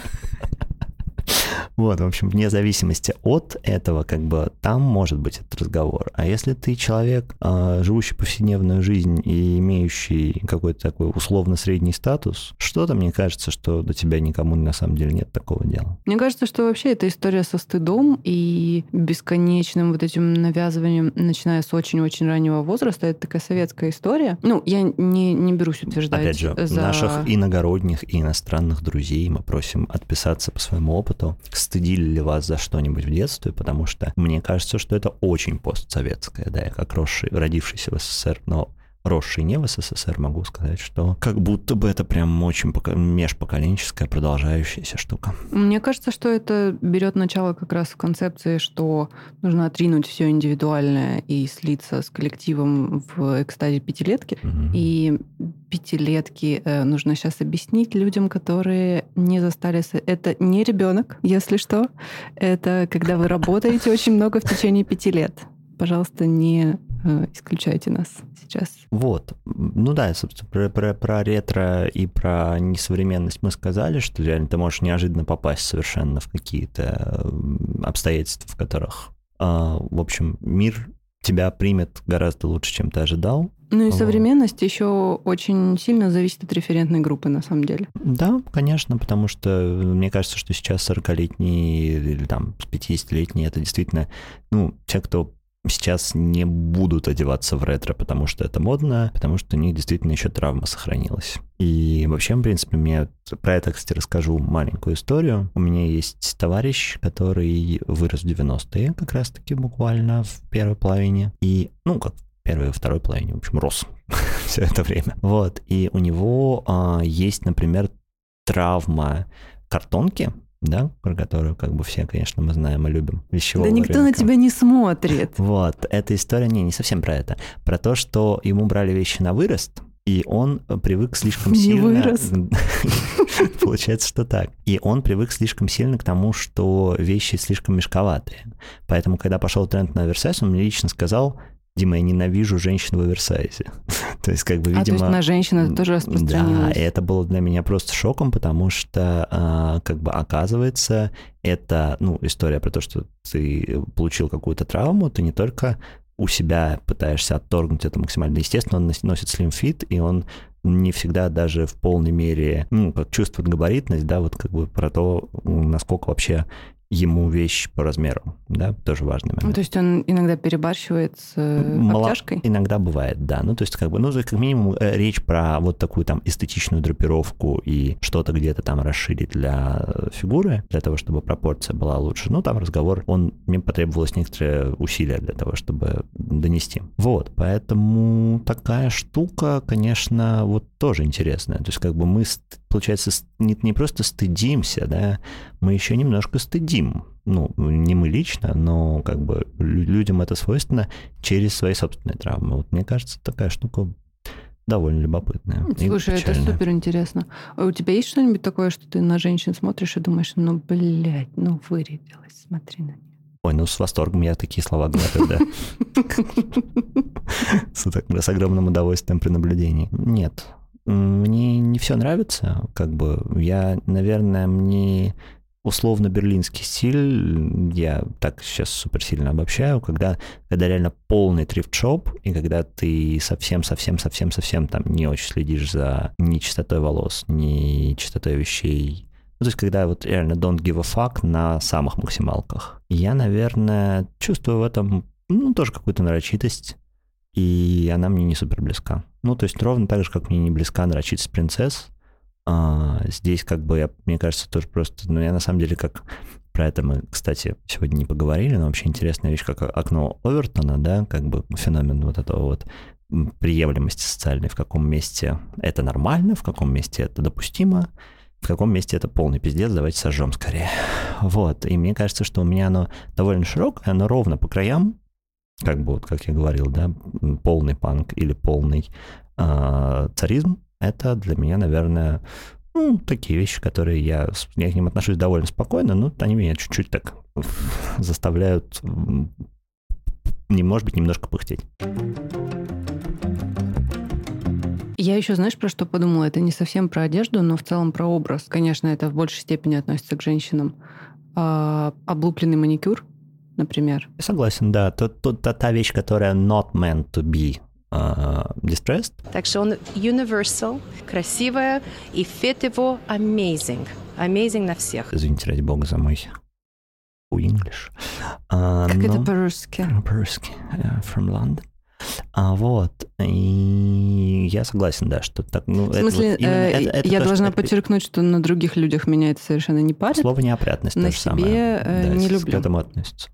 Вот, в общем, вне зависимости от этого, как бы там может быть этот разговор. А если ты человек, а, живущий повседневную жизнь и имеющий какой-то такой условно-средний статус, что-то мне кажется, что до тебя никому на самом деле нет такого дела. Мне кажется, что вообще эта история со стыдом и бесконечным вот этим навязыванием, начиная с очень-очень раннего возраста, это такая советская история. Ну, я не, не берусь утверждать Опять же, за... наших иногородних и иностранных друзей мы просим отписаться по своему опыту. Стыдили ли вас за что-нибудь в детстве? Потому что мне кажется, что это очень постсоветское, да, я как росший, родившийся в СССР, но росший не в СССР, могу сказать, что как будто бы это прям очень межпоколенческая продолжающаяся штука. Мне кажется, что это берет начало как раз в концепции, что нужно отринуть все индивидуальное и слиться с коллективом в экстазе пятилетки. Мгм. И пятилетки э, нужно сейчас объяснить людям, которые не застали... Это не ребенок, если что. Это когда вы работаете очень много в течение пяти лет. Пожалуйста, не э, исключайте нас сейчас. Вот. Ну да, собственно, про, про- про ретро и про несовременность мы сказали, что реально ты можешь неожиданно попасть совершенно в какие-то обстоятельства, в которых, а, в общем, мир тебя примет гораздо лучше, чем ты ожидал. Ну и Вот. современность еще очень сильно зависит от референтной группы, на самом деле. Да, конечно, потому что э, мне кажется, что сейчас 40-летние или там 50-летние это действительно, ну, те, кто сейчас не будут одеваться в ретро, потому что это модно, потому что у них действительно еще травма сохранилась. И вообще, в принципе, мне про это, кстати, расскажу маленькую историю. У меня есть товарищ, который вырос в 90-е, как раз-таки буквально в первой половине. И, ну, как первой и второй половине, в общем, рос [laughs] все это время. Вот, и у него а, есть, например, травма картонки, да, про которую как бы все, конечно, мы знаем и любим. Вещевого да никто на рынка. тебя не смотрит. [laughs] Вот, эта история, не, не совсем про это. Про то, что ему брали вещи на вырост, и он привык слишком [laughs] Не сильно... вырос. [laughs] Получается, что так. И он привык слишком сильно к тому, что вещи слишком мешковатые. Поэтому, когда пошел тренд на оверсайз, он мне лично сказал, Дима, я ненавижу женщин в оверсайзе. [laughs] то есть, как бы, А то видимо... есть на женщин это тоже Да, распространилось. и это было для меня просто шоком, потому что, а, как бы, оказывается, это, ну, история про то, что ты получил какую-то травму, ты не только у себя пытаешься отторгнуть это максимально. Естественно, он нос- носит fit, и он не всегда даже в полной мере, ну, как чувствует габаритность, да, вот как бы про то, насколько вообще ему вещь по размеру, да, тоже важный момент. Ну, то есть он иногда перебарщивает с э, Мало- обтяжкой? Иногда бывает, да. Ну, то есть, как бы, ну, как минимум, э, речь про вот такую там эстетичную драпировку и что-то где-то там расширить для э, фигуры, для того, чтобы пропорция была лучше. Ну, там разговор, он, мне потребовалось некоторые усилия для того, чтобы донести. Вот, поэтому такая штука, конечно, вот тоже интересная. То есть, как бы мы, получается, не, не просто стыдимся, да, мы еще немножко стыдим. Ну, не мы лично, но как бы лю- людям это свойственно через свои собственные травмы. Вот мне кажется, такая штука довольно любопытная. и Слушай, это супер интересно. А у тебя есть что-нибудь такое, что ты на женщин смотришь и думаешь, ну, блядь, ну, вырядилась, смотри на нее. Ой, ну с восторгом я такие слова говорю, да. [laughs] С огромным удовольствием при наблюдении. Нет, мне не все нравится, как бы. Я, наверное, мне условно берлинский стиль, я так сейчас супер сильно обобщаю, когда, когда реально полный трифт-шоп, и когда ты совсем-совсем-совсем-совсем там не очень следишь за ни чистотой волос, ни чистотой вещей, ну, то есть, когда вот реально don't give a fuck на самых максималках. Я, наверное, чувствую в этом, ну, тоже какую-то нарочитость, и она мне не супер близка. Ну, то есть, ровно так же, как мне не близка нарочитость принцесс, а, здесь как бы, я, мне кажется, тоже просто, ну, я на самом деле как про это мы, кстати, сегодня не поговорили, но вообще интересная вещь, как окно Овертона, да, как бы феномен вот этого вот приемлемости социальной, в каком месте это нормально, в каком месте это допустимо, в каком месте это полный пиздец, давайте сожжем скорее. [laughs] Вот, и мне кажется, что у меня оно довольно широкое, оно ровно по краям, как бы вот, как я говорил, да, полный панк или полный э, царизм, это для меня, наверное, ну, такие вещи, которые я, я к ним отношусь довольно спокойно, но они меня чуть-чуть так [laughs] заставляют, не может быть, немножко пыхтеть. Я еще, знаешь, про что подумала? Это не совсем про одежду, но в целом про образ. Конечно, это в большей степени относится к женщинам. А, облупленный маникюр, например. Я согласен, да. То, то, то, та вещь, которая not meant to be uh, distressed. Так что он universal, красивая, и фит его amazing. Amazing на всех. Извините, ради бога, за мой English. Uh, как но... это по-русски? По-русски. Yeah, from London. А, вот. И я согласен, да, что так... Ну, в смысле, это вот э, это, это я то, должна что... подчеркнуть, что на других людях меня это совершенно не парит. Слово неопрятность на то же себе самое. Э, да, не люблю. к этому относится.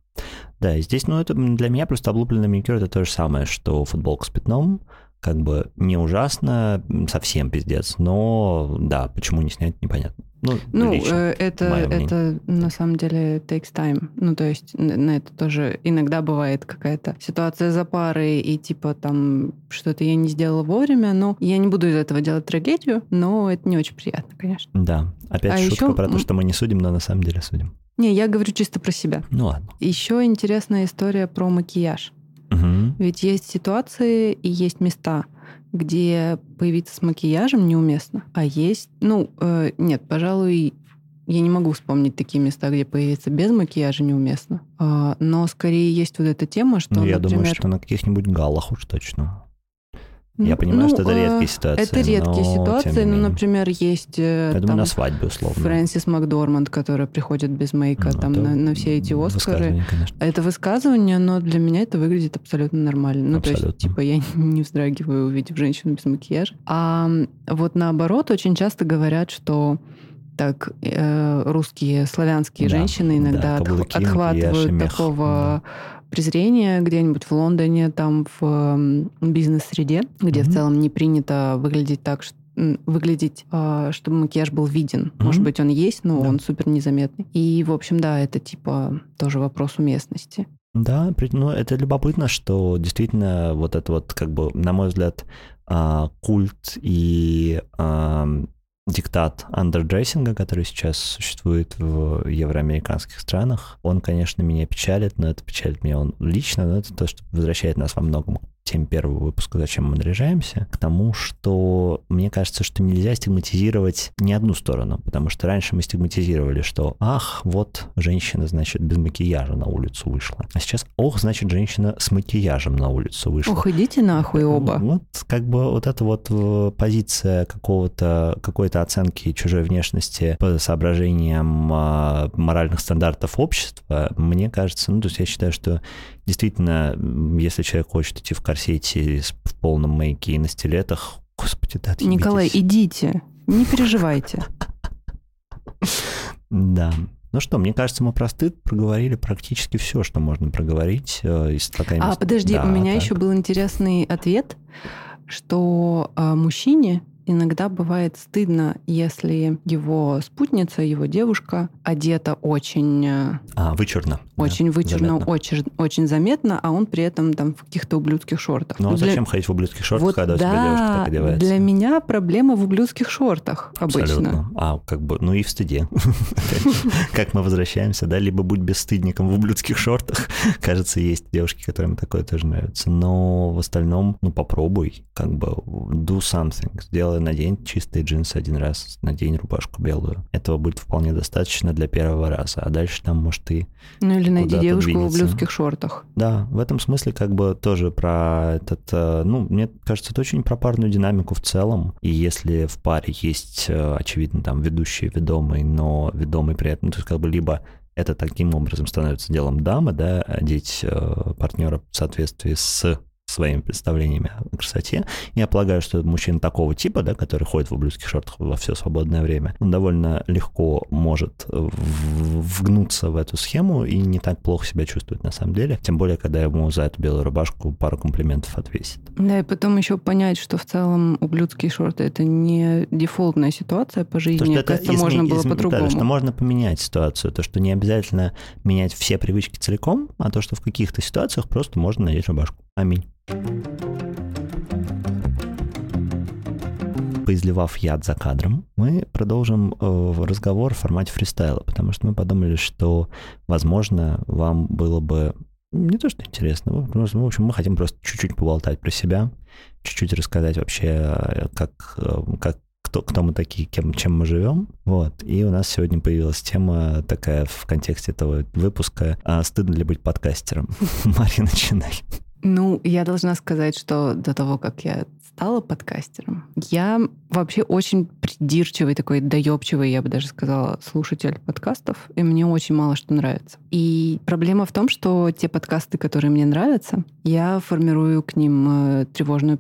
Да, здесь, ну, это для меня просто облупленный маникюр это то же самое, что футболка с пятном, как бы не ужасно, совсем пиздец, но да, почему не снять, непонятно. Ну, ну лично, э, это, это на самом деле takes time. Ну, то есть на это тоже иногда бывает какая-то ситуация за парой, и типа там что-то я не сделала вовремя, но я не буду из этого делать трагедию, но это не очень приятно, конечно. Да. Опять а шутка еще... про то, что мы не судим, но на самом деле судим. Не, я говорю чисто про себя. Ну ладно. Еще интересная история про макияж. Угу. Ведь есть ситуации и есть места, где появиться с макияжем неуместно, а есть, ну, э, нет, пожалуй, я не могу вспомнить такие места, где появиться без макияжа неуместно. А, но скорее есть вот эта тема, что, ну, я например... думаю, что на каких-нибудь галах уж точно. Я понимаю, ну, что это редкие э, ситуации. Это редкие но, ситуации. Ну, например, есть э, Я там, на свадьбе условно. Фрэнсис Макдорманд, которая приходит без мейка ну, там на, на все эти Оскары. Конечно. Это высказывание, но для меня это выглядит абсолютно нормально. Ну, абсолютно. то есть, типа, я [laughs] не вздрагиваю, увидев женщину без макияжа. А вот наоборот, очень часто говорят, что так э, русские, славянские да, женщины иногда да, каблуки, отхватывают макияж, такого... Да презрение где-нибудь в Лондоне, там в бизнес-среде, где mm-hmm. в целом не принято выглядеть так, что выглядеть, а, чтобы макияж был виден. Mm-hmm. Может быть, он есть, но да. он супер незаметный. И, в общем, да, это типа тоже вопрос уместности. Да, ну это любопытно, что действительно вот это вот, как бы, на мой взгляд, а, культ и диктат андердрессинга, который сейчас существует в евроамериканских странах, он, конечно, меня печалит, но это печалит меня он лично, но это то, что возвращает нас во многом теме первого выпуска «Зачем мы наряжаемся», к тому, что мне кажется, что нельзя стигматизировать ни одну сторону, потому что раньше мы стигматизировали, что «ах, вот женщина, значит, без макияжа на улицу вышла», а сейчас «ох, значит, женщина с макияжем на улицу вышла». Ох, идите нахуй оба. Вот как бы вот эта вот э, позиция какого-то, какой-то оценки чужой внешности по соображениям а, моральных стандартов общества, мне кажется, ну, то есть я считаю, что действительно, если человек хочет идти в корсете в полном мейке и на стилетах, господи, да отъебитесь. Николай, идите, не переживайте. Да. Ну что, мне кажется, мы про стыд проговорили практически все, что можно проговорить. Э, из а, подожди, да, у меня так. еще был интересный ответ, что а, мужчине Иногда бывает стыдно, если его спутница, его девушка одета очень... Э, а, вычурно. Очень да, вычурно, заметно. очень, очень заметно, а он при этом там в каких-то ублюдских шортах. Ну, а для... зачем ходить в ублюдских шортах, вот когда да, у тебя девушка так одевается? для меня проблема в ублюдских шортах Абсолютно. обычно. А, как бы, ну и в стыде. [laughs] Как мы возвращаемся, да, либо будь бесстыдником в ублюдских шортах. [laughs] Кажется, есть девушки, которым такое тоже нравится. Но в остальном, ну, попробуй, как бы, do something, сделай надень чистые джинсы один раз, надень рубашку белую. Этого будет вполне достаточно для первого раза, а дальше там, может, ты Ну или найди девушку в двинется. ублюдских шортах. Да, в этом смысле как бы тоже про этот, э, ну, мне кажется, это очень про парную динамику в целом. И если в паре есть, э, очевидно, там ведущий, ведомый, но ведомый при этом, ну, то есть как бы либо это таким образом становится делом дамы, да, одеть э, партнера в соответствии с своими представлениями о красоте. Я полагаю, что мужчина такого типа, да, который ходит в ублюдских шортах во все свободное время, он довольно легко может вгнуться в эту схему и не так плохо себя чувствует на самом деле. Тем более, когда ему за эту белую рубашку пару комплиментов отвесит. Да, и потом еще понять, что в целом ублюдские шорты это не дефолтная ситуация по жизни. То, что Мне это изме- можно было изме- да, по-другому. что можно поменять ситуацию, то, что не обязательно менять все привычки целиком, а то, что в каких-то ситуациях просто можно надеть рубашку. Аминь. Поизливав яд за кадром, мы продолжим э, разговор в формате фристайла, потому что мы подумали, что, возможно, вам было бы не то, что интересно, ну, просто, в общем, мы хотим просто чуть-чуть поболтать про себя, чуть-чуть рассказать вообще, э, как, э, как кто, кто мы такие, кем, чем мы живем. Вот. И у нас сегодня появилась тема такая в контексте этого выпуска а «Стыдно ли быть подкастером?» [laughs] Мария, начинай. Ну, я должна сказать, что до того, как я стала подкастером, я вообще очень придирчивый, такой доебчивый, я бы даже сказала, слушатель подкастов, и мне очень мало что нравится. И проблема в том, что те подкасты, которые мне нравятся, я формирую к ним э, тревожную,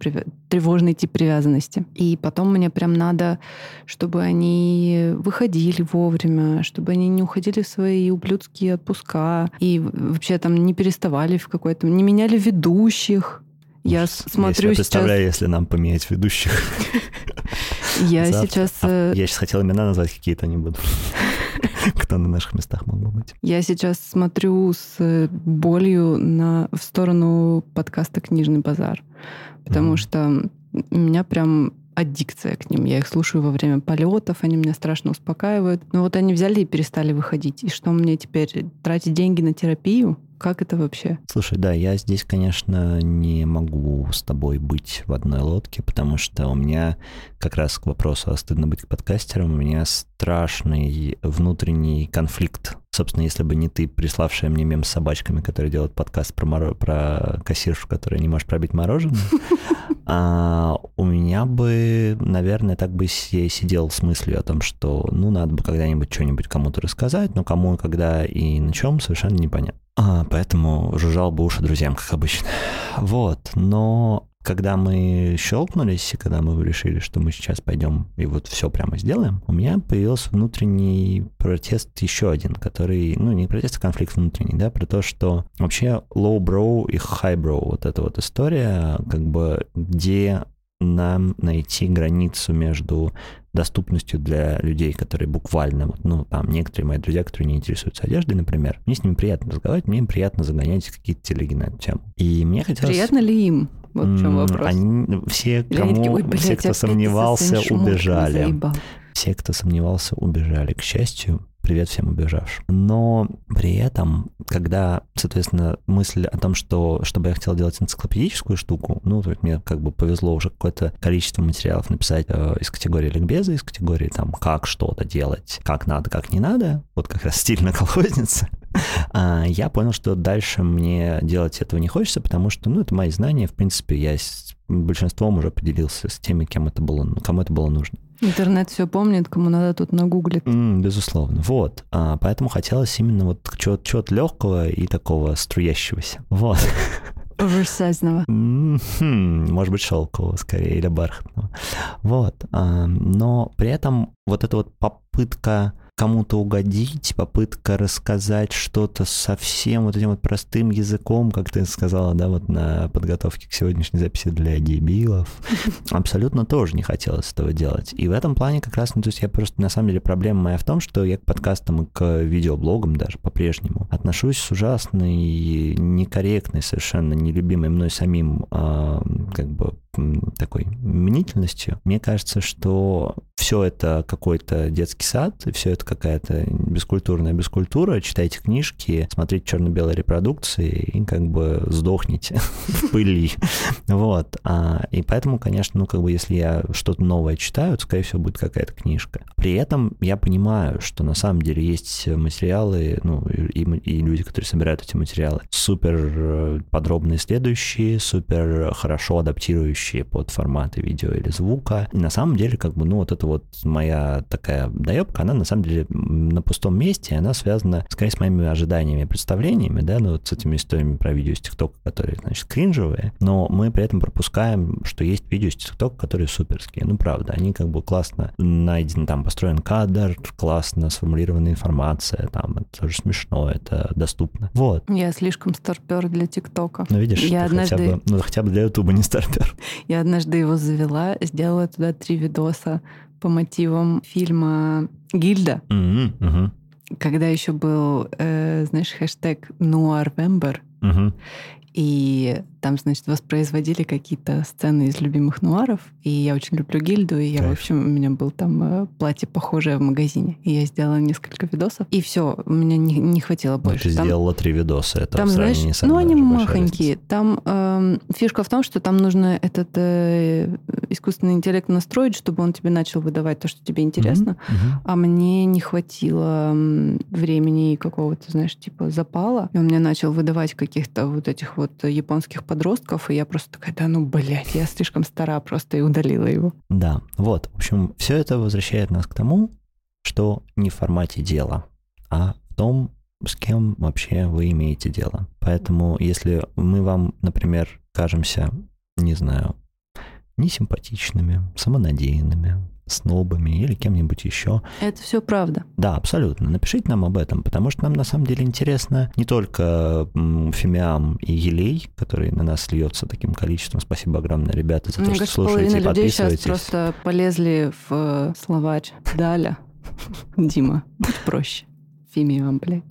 тревожный тип привязанности. И потом мне прям надо, чтобы они выходили вовремя, чтобы они не уходили в свои ублюдские отпуска и вообще там не переставали в какой-то... не меняли ведущих. Я смотрю я сейчас... представляю, если нам поменять ведущих. [laughs] Я сейчас... А, э, Я сейчас хотел имена назвать какие-то, не буду. [laughs] Кто на наших местах мог бы быть. Я сейчас смотрю с э, болью на, в сторону подкаста «Книжный базар», потому что у меня прям аддикция к ним. Я их слушаю во время полетов, они меня страшно успокаивают. Но вот они взяли и перестали выходить. И что мне теперь? Тратить деньги на терапию? Как это вообще? Слушай, да, я здесь, конечно, не могу с тобой быть в одной лодке, потому что у меня как раз к вопросу, а стыдно быть подкастером, у меня страшный внутренний конфликт. Собственно, если бы не ты, приславшая мне мем с собачками, который делает подкаст про, моро- про кассиршу, которая не может пробить мороженое, [laughs] а, у меня бы, наверное, так бы я и сидел с мыслью о том, что, ну, надо бы когда-нибудь что-нибудь кому-то рассказать, но кому, когда и на чем, совершенно непонятно. А, поэтому жужжал бы уши друзьям, как обычно. Вот, но когда мы щелкнулись, и когда мы решили, что мы сейчас пойдем и вот все прямо сделаем, у меня появился внутренний протест еще один, который, ну, не протест, а конфликт внутренний, да, про то, что вообще low-bro и high-bro, вот эта вот история, как бы, где нам найти границу между доступностью для людей, которые буквально, ну, там, некоторые мои друзья, которые не интересуются одеждой, например, мне с ними приятно разговаривать, мне им приятно загонять какие-то телеги на эту тему. И мне хотелось... Приятно ли им? Вот в чем вопрос. Они, все, Или кому, такие, «Ой, блядь, все, кто сомневался, убежали. заебал». Все, кто сомневался, убежали. К счастью, привет всем убежавшим. Но при этом, когда, соответственно, мысль о том, что чтобы я хотел делать энциклопедическую штуку, ну, то есть мне как бы повезло уже какое-то количество материалов написать э, из категории ликбеза, из категории там, как что-то делать, как надо, как не надо, вот как раз стильно колхозница, я понял, что дальше мне делать этого не хочется, потому что, ну, это мои знания, в принципе, я с большинством уже поделился с теми, кем это было, кому это было нужно. Интернет все помнит, кому надо тут нагуглит. М, безусловно. Вот. А, поэтому хотелось именно вот чего-то легкого и такого струящегося. Вот. Оверсайзного. Может быть, шелкового скорее или бархатного. Вот. А, Но при этом вот эта вот попытка кому-то угодить, попытка рассказать что-то совсем вот этим вот простым языком, как ты сказала, да, вот на подготовке к сегодняшней записи для дебилов, [laughs] абсолютно тоже не хотелось этого делать. И в этом плане как раз, ну, то есть я просто, на самом деле, проблема моя в том, что я к подкастам и к видеоблогам даже по-прежнему отношусь с ужасной, некорректной, совершенно нелюбимой мной самим а, как бы такой мнительностью, мне кажется, что все это какой-то детский сад, все это какая-то бескультурная бескультура. Читайте книжки, смотрите черно-белые репродукции и как бы сдохните [laughs] в пыли. Вот. А, и поэтому, конечно, ну как бы если я что-то новое читаю, то, скорее всего, будет какая-то книжка. При этом я понимаю, что на самом деле есть материалы, ну и, и люди, которые собирают эти материалы, супер э, подробно исследующие, супер хорошо адаптирующие под форматы видео или звука. И на самом деле, как бы, ну вот это вот моя такая доебка, она на самом деле на пустом месте, она связана скорее с моими ожиданиями и представлениями, да, ну вот с этими историями про видео из ТикТока, которые, значит, кринжевые, но мы при этом пропускаем, что есть видео из ТикТока, которые суперские. Ну, правда, они как бы классно найден, там построен кадр, классно сформулирована информация, там, это тоже смешно, это доступно. Вот. Я слишком старпер для ТикТока. Ну, видишь, Я ты хотя, однажды- бы, ну, хотя бы для Ютуба не стартер. Я однажды его завела, сделала туда три видоса по мотивам фильма «Гильда», Мгм, мгм, когда еще был, э, знаешь, хэштег «Нуарвембер», мгм. и там, значит, воспроизводили какие-то сцены из любимых нуаров, и я очень люблю гильду, и я, в Кайф. общем, у меня был там э, платье похожее в магазине, и я сделала несколько видосов, и все, у меня не, не хватило Ну, больше. ты Там- сделала три видоса, это Там, в знаешь, с ну они большая махонькие. Там эм, фишка в том, что там нужно этот э, искусственный интеллект настроить, чтобы он тебе начал выдавать то, что тебе интересно. Мгм. А мне не хватило времени и какого-то, знаешь, типа запала. И он мне начал выдавать каких-то вот этих вот японских подростков, и я просто такая, да ну, блядь, я слишком стара просто и удалила его. Да, вот. В общем, все это возвращает нас к тому, что не в формате дела, а в том, с кем вообще вы имеете дело. Поэтому, если мы вам, например, кажемся, не знаю, несимпатичными, самонадеянными, снобами или кем-нибудь еще, Это все правда. да, абсолютно. Напишите нам об этом, потому что нам на самом деле интересно не только Фимиам и Елей, который на нас льется таким количеством. Спасибо огромное, ребята, за то, Мне что кажется, слушаете и людей сейчас подписываетесь. просто полезли в э, словарь Даля. Дима, будь проще. Фимиам, блядь.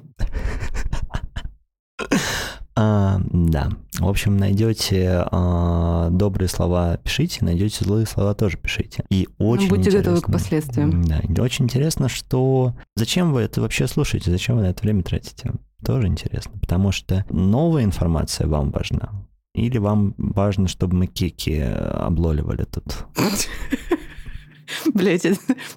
А, да. В общем, найдете а, добрые слова, пишите, найдете злые слова, тоже пишите. И очень будьте готовы к интересно- последствиям. Да, и очень интересно, что... Зачем вы это вообще слушаете? Зачем вы на это время тратите? Тоже интересно, потому что новая информация вам важна. Или вам важно, чтобы мы кеки облоливали тут? Блять,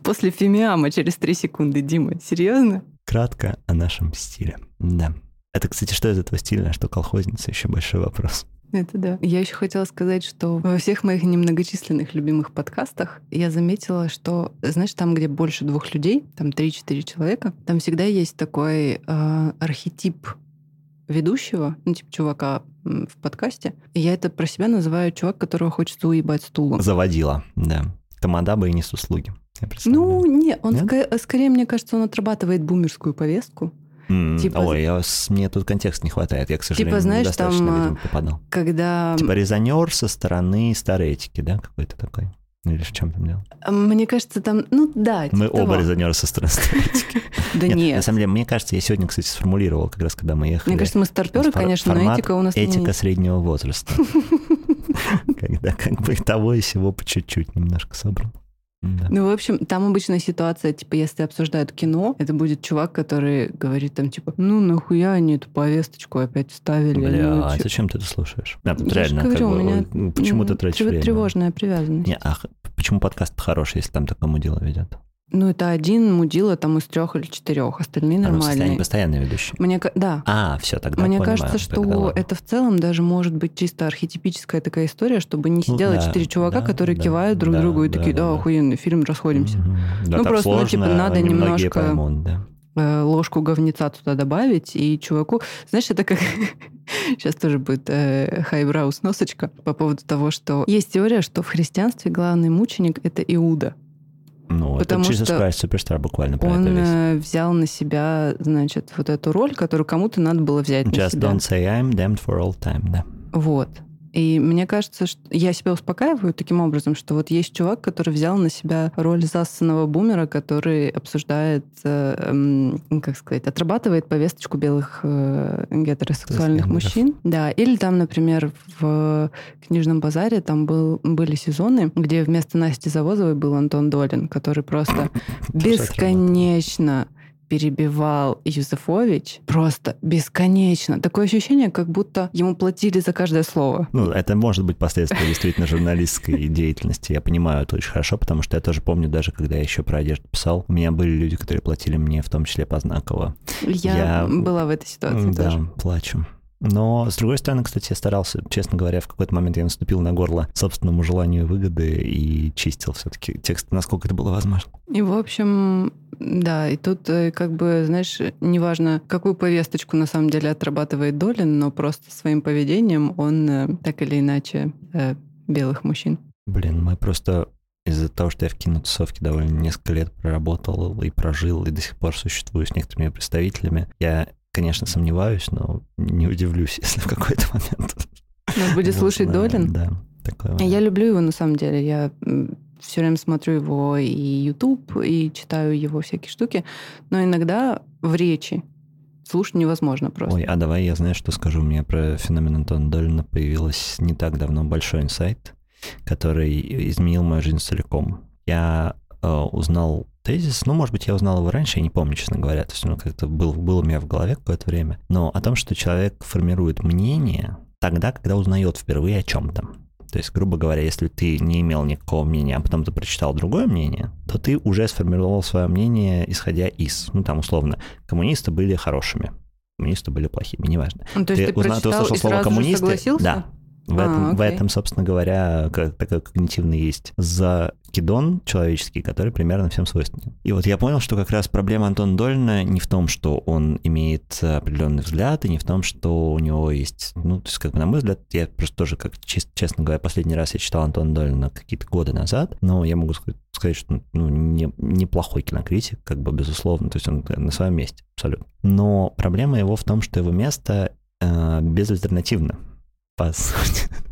после фимиама через три секунды, Дима, серьезно? Кратко о нашем стиле. Да. Это, кстати, что из этого стиля, а что колхозница, еще большой вопрос. Это да. Я еще хотела сказать, что во всех моих немногочисленных любимых подкастах я заметила, что, знаешь, там, где больше двух людей, там 3-4 человека, там всегда есть такой э, архетип ведущего, ну, типа чувака в подкасте. Я это про себя называю чувак, которого хочется уебать стулом. Заводила, да. Тамада бы и не с услуги. Ну, не, он Нет? ска- скорее, мне кажется, он отрабатывает бумерскую повестку. Типа- Ой, я мне тут контекст не хватает. Я, к сожалению, знаешь, недостаточно, там, видимо, попадал. Когда... Типа резонер со стороны старой этики, да, какой-то такой? Или в чем там дело? Мне кажется, там... Ну, да, типа Мы оба того. резонеры со стороны старой этики. [laughs] Да нет. На самом деле, мне кажется, я сегодня, кстати, сформулировал, как раз когда мы ехали. Мне кажется, мы старперы, конечно, но этика у нас Этика среднего возраста. [laughs] Когда как бы того и всего по чуть-чуть немножко собрал. Да. Ну, в общем, там обычная ситуация, типа, если обсуждают кино, это будет чувак, который говорит там, типа, ну, нахуя они эту повесточку опять вставили? Бля, Ну, а чё- зачем ты это слушаешь? А, тут Я ж реально, говорю, как у бы, меня, почему ты м, тратишь время? Тревожная привязанность. Не, а почему подкаст хороший, если там такое мудило ведет? Ну, это один мудила там из трех или четырех, остальные А, ну, нормальные. постоянный ведущий. Мне, да. А, все, тогда Мне понимаю, кажется, что тогда это в целом даже может быть чисто архетипическая такая история, чтобы не Ну сидело да, четыре чувака, да, которые да, кивают друг да, другу и да, такие, да, да, охуенный фильм, расходимся. Да, Ну, просто, ну, сложно, типа, надо немножко- поймут, да. э, ложку говнеца туда добавить, и чуваку... Знаешь, это как... [laughs] Сейчас тоже будет э, хайбрау сносочка по поводу того, что есть теория, что в христианстве главный мученик — это Иуда. Ну, Потому это Jesus что Christ Superstar буквально про Он это весь. э, взял на себя, значит, вот эту роль, которую кому-то надо было взять на Just себя. don't say I'm damned for all time, да. Вот. И мне кажется, что я себя успокаиваю таким образом, что вот есть чувак, который взял на себя роль зассанного бумера, который обсуждает, э, э, как сказать, отрабатывает повесточку белых э, гетеросексуальных мужчин. Да, или там, например, в книжном базаре там был, были сезоны, где вместо Насти Завозовой был Антон Долин, который просто бесконечно перебивал Юзефович просто бесконечно. Такое ощущение, как будто ему платили за каждое слово. Ну, это может быть последствия действительно журналистской [laughs] деятельности. Я понимаю это очень хорошо, потому что я тоже помню, даже когда я еще про одежду писал, у меня были люди, которые платили мне, в том числе по знаково. Я, я... была в этой ситуации да, тоже. плачу. Но, с другой стороны, кстати, я старался, честно говоря, в какой-то момент я наступил на горло собственному желанию выгоды и чистил все-таки текст, насколько это было возможно. И, в общем, да, и тут э, как бы, знаешь, неважно, какую повесточку на самом деле отрабатывает Долин, но просто своим поведением он э, так или иначе э, белых мужчин. Блин, мы просто из-за того, что я в кинотусовке довольно несколько лет проработал и прожил, и до сих пор существую с некоторыми представителями, я конечно, сомневаюсь, но не удивлюсь, [laughs] если в какой-то момент... Нас будет слушать Долин? Да. Такое. Я люблю его на самом деле. Я все время смотрю его и YouTube, и читаю его всякие штуки. Но иногда в речи слушать невозможно просто. Ой, а давай я знаю, что скажу. У меня про феномен Антона Долина появилось не так давно большой инсайт, который изменил мою жизнь целиком. Я э, узнал тезис, ну, может быть, я узнал его раньше, я не помню, честно говоря, то есть он как-то был, был у меня в голове какое-то время, но о том, что человек формирует мнение тогда, когда узнает впервые о чем-то. То есть, грубо говоря, если ты не имел никакого мнения, а потом ты прочитал другое мнение, то ты уже сформировал свое мнение, исходя из, ну, там, условно, коммунисты были хорошими, коммунисты были плохими, неважно. Ну, то есть ты, ты, узнал, ты услышал слово коммунисты, да, в этом, а, в этом, собственно говоря, как, такой когнитивный есть закидон человеческий, который примерно всем свойственен. И вот я понял, что как раз проблема Антона Дольна не в том, что он имеет определенный взгляд, и не в том, что у него есть, ну, то есть, как бы, на мой взгляд, я просто тоже, как честно говоря, последний раз я читал Антона Дольна какие-то годы назад, но я могу сказать, что ну, не, неплохой кинокритик, как бы, безусловно, то есть он на своем месте, абсолютно. Но проблема его в том, что его место э, безальтернативно по сути. [laughs]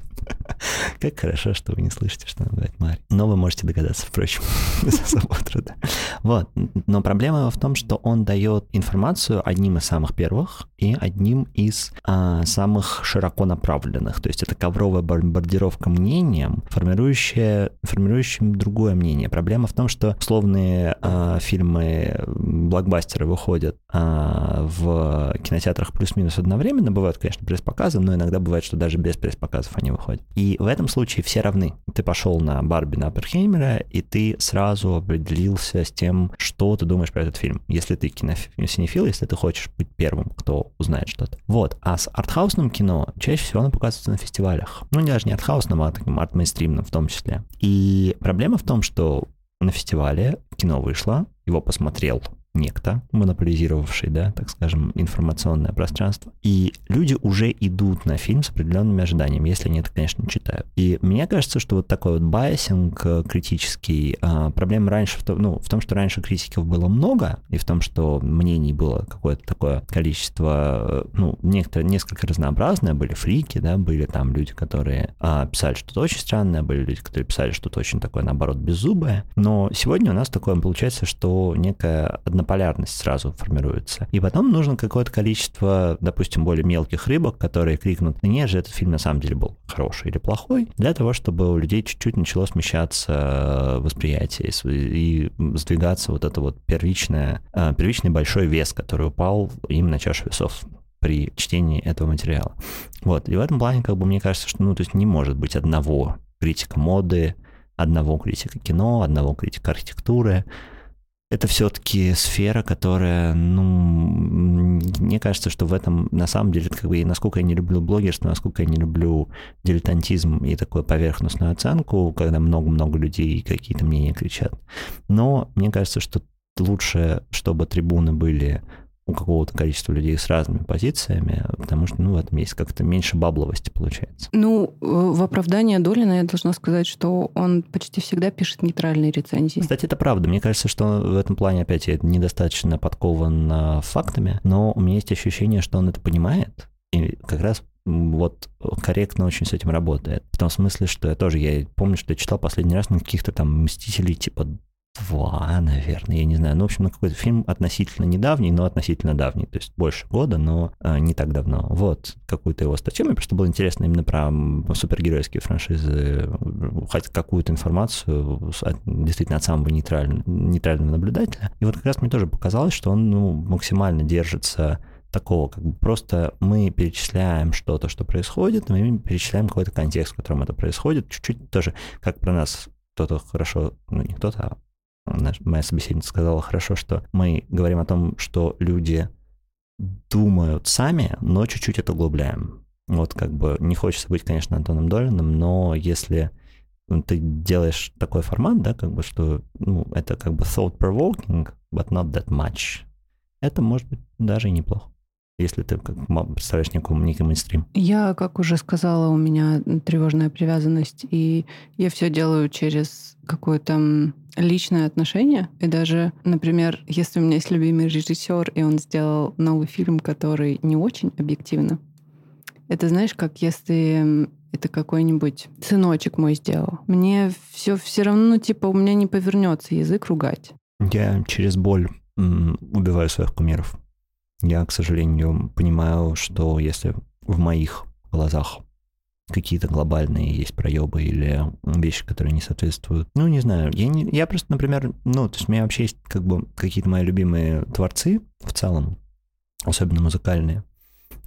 [laughs] Как хорошо, что вы не слышите, что она говорит Мария. Но вы можете догадаться, впрочем, без особого труда. Вот. Но проблема в том, что он дает информацию одним из самых первых и одним из а, самых широко направленных. То есть это ковровая бомбардировка мнением, формирующая, формирующим другое мнение. Проблема в том, что условные а, фильмы, блокбастеры выходят а, в кинотеатрах плюс-минус одновременно. Бывают, конечно, пресс-показы, но иногда бывает, что даже без пресс-показов они выходят. И в этом случае все равны. Ты пошел на Барби на Оппенхеймера, и ты сразу определился с тем, что ты думаешь про этот фильм. Если ты киносинефил, если ты хочешь быть первым, кто узнает что-то. Вот. А с артхаусным кино чаще всего оно показывается на фестивалях. Ну, не даже не артхаусным, а таким арт-мейнстримным в том числе. И проблема в том, что на фестивале кино вышло, его посмотрел некто, монополизировавший, да, так скажем, информационное пространство. И люди уже идут на фильм с определенными ожиданиями, если они это, конечно, не читают. И мне кажется, что вот такой вот biasing э, критический, а, проблема раньше, в том, ну, в том, что раньше критиков было много, и в том, что мнений было какое-то такое количество, э, ну, некоторые, несколько разнообразное, были фрики, да, были там люди, которые а, писали что-то очень странное, были люди, которые писали что-то очень такое, наоборот, беззубое. Но сегодня у нас такое получается, что некая однополярность сразу формируется. И потом нужно какое-то количество, допустим, более мелких рыбок, которые крикнут, нет же, этот фильм на самом деле был хороший или плохой, для того, чтобы у людей чуть-чуть начало смещаться э, восприятие и сдвигаться вот это вот первичное, э, первичный большой вес, который упал им на чашу весов при чтении этого материала. Вот, и в этом плане, как бы, мне кажется, что, ну, то есть не может быть одного критика моды, одного критика кино, одного критика архитектуры, это все-таки сфера, которая, ну, мне кажется, что в этом, на самом деле, как бы, насколько я не люблю блогерство, насколько я не люблю дилетантизм и такую поверхностную оценку, когда много-много людей какие-то мнения кричат. Но мне кажется, что лучше, чтобы трибуны были у какого-то количества людей с разными позициями, потому что, ну, в этом есть как-то меньше бабловости получается. Ну, в оправдание Долина я должна сказать, что он почти всегда пишет нейтральные рецензии. Кстати, это правда. Мне кажется, что в этом плане, опять, я недостаточно подкован фактами, но у меня есть ощущение, что он это понимает, и как раз вот корректно очень с этим работает. В том смысле, что я тоже, я помню, что я читал последний раз на каких-то там «Мстителей» типа два, наверное, я не знаю. Ну, в общем, на какой-то фильм относительно недавний, но относительно давний, то есть больше года, но э, не так давно. Вот, какую-то его статью, мне просто было интересно именно про супергеройские франшизы, хоть какую-то информацию от, действительно от самого нейтрального, нейтрального наблюдателя. И вот как раз мне тоже показалось, что он ну, максимально держится такого, как бы просто мы перечисляем что-то, что происходит, мы перечисляем какой-то контекст, в котором это происходит, чуть-чуть тоже, как про нас кто-то хорошо, ну не кто-то, а моя собеседница сказала хорошо, что мы говорим о том, что люди думают сами, но чуть-чуть это углубляем. Вот как бы не хочется быть, конечно, Антоном Долиным, но если ты делаешь такой формат, да, как бы, что ну, это как бы thought-provoking, but not that much, это может быть даже и неплохо если ты представляешь некий, некий мейнстрим? Я, как уже сказала, у меня тревожная привязанность, и я все делаю через какое-то личное отношение. И даже, например, если у меня есть любимый режиссер, и он сделал новый фильм, который не очень объективно, это знаешь, как если это какой-нибудь сыночек мой сделал. Мне все все равно, ну, типа, у меня не повернется язык ругать. Я через боль убиваю своих кумиров. Я, к сожалению, понимаю, что если в моих глазах какие-то глобальные есть проебы или вещи, которые не соответствуют. Ну, не знаю. Я, не, я просто, например, ну, то есть у меня вообще есть как бы какие-то мои любимые творцы в целом, особенно музыкальные.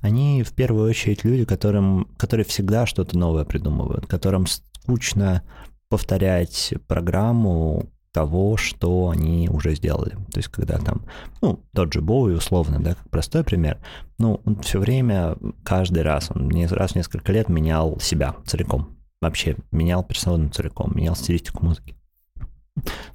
Они в первую очередь люди, которым, которые всегда что-то новое придумывают, которым скучно повторять программу, того, что они уже сделали. То есть, когда там, ну, тот же Боуи, условно, да, как простой пример, ну, он все время, каждый раз, он не раз в несколько лет менял себя целиком. Вообще, менял персону целиком, менял стилистику музыки.